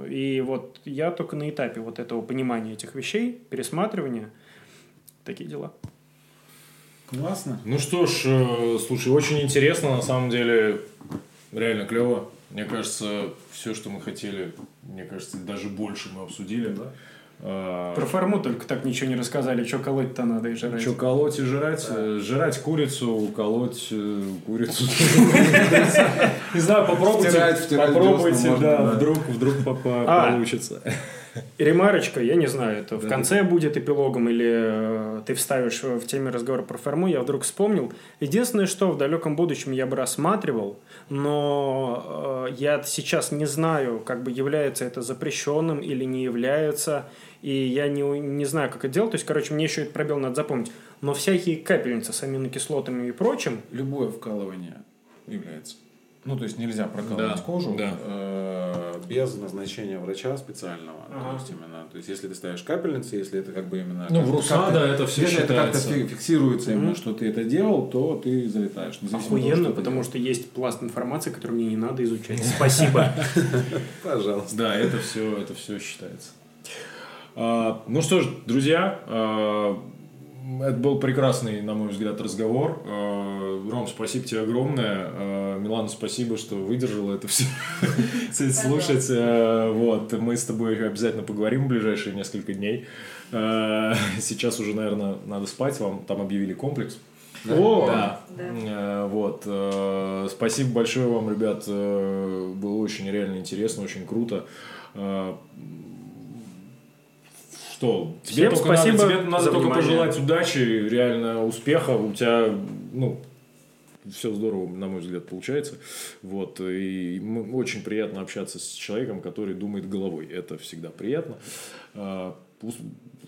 И вот я только на этапе вот этого понимания этих вещей, пересматривания, такие дела. Классно. Ну что ж, э, слушай, очень интересно, на самом деле, реально клево. Мне кажется, все, что мы хотели, мне кажется, даже больше мы обсудили. Да? А... Про форму только так ничего не рассказали, что колоть-то надо и жрать. Что колоть и жрать? Да. Жрать курицу, колоть э, курицу. Не знаю, попробуйте. Попробуйте, да, вдруг вдруг а, получится. Ремарочка, я не знаю, это в конце будет эпилогом или э, ты вставишь в теме разговора про форму, я вдруг вспомнил. Единственное, что в далеком будущем я бы рассматривал, но э, я сейчас не знаю, как бы является это запрещенным или не является, и я не, не знаю, как это делать. То есть, короче, мне еще этот пробел надо запомнить. Но всякие капельницы с аминокислотами и прочим... Любое вкалывание является. Ну, то есть нельзя прокалывать да, кожу да. Э, без назначения врача специального. Ага. То есть именно, то есть если ты ставишь капельницы, если это как бы именно. Ну, в РУСАДА это все если считается. это как-то фиксируется именно, что ты это делал, то ты залетаешь. Охуенно, того, потому что есть пласт информации, который мне не надо изучать. Спасибо. Пожалуйста. Да, это все, это все считается. А, ну что ж, друзья, а, это был прекрасный, на мой взгляд, разговор. Э, Ром, спасибо тебе огромное. Э, Милана, спасибо, что выдержала это все слушать. Э, вот, мы с тобой обязательно поговорим в ближайшие несколько дней. Сейчас уже, наверное, надо спать. Вам там объявили комплекс. О, да. да. Вот. Спасибо большое вам, ребят. Было очень реально интересно, очень круто. Что? Тебе Всем только спасибо надо, тебе надо за только внимание. пожелать удачи, реально успеха. У тебя, ну, все здорово, на мой взгляд, получается. Вот. И очень приятно общаться с человеком, который думает головой. Это всегда приятно. А, ус-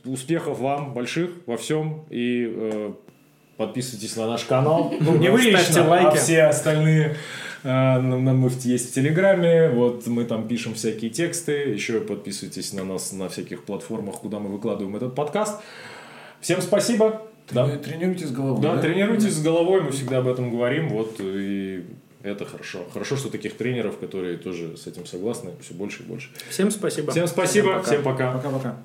Успехов вам больших во всем. И э, подписывайтесь на наш канал. Ну, не вы лично, а лайки. все остальные. А, на- на- в- есть в Телеграме, вот мы там пишем всякие тексты. Еще подписывайтесь на нас на всяких платформах, куда мы выкладываем этот подкаст. Всем спасибо. Да. Трени- Тренируйтесь головой. Да, тренируйтесь с головой, мы всегда об этом говорим, вот, и это хорошо. Хорошо, что таких тренеров, которые тоже с этим согласны, все больше и больше. Всем спасибо. Всем спасибо, пока. всем пока. Пока-пока.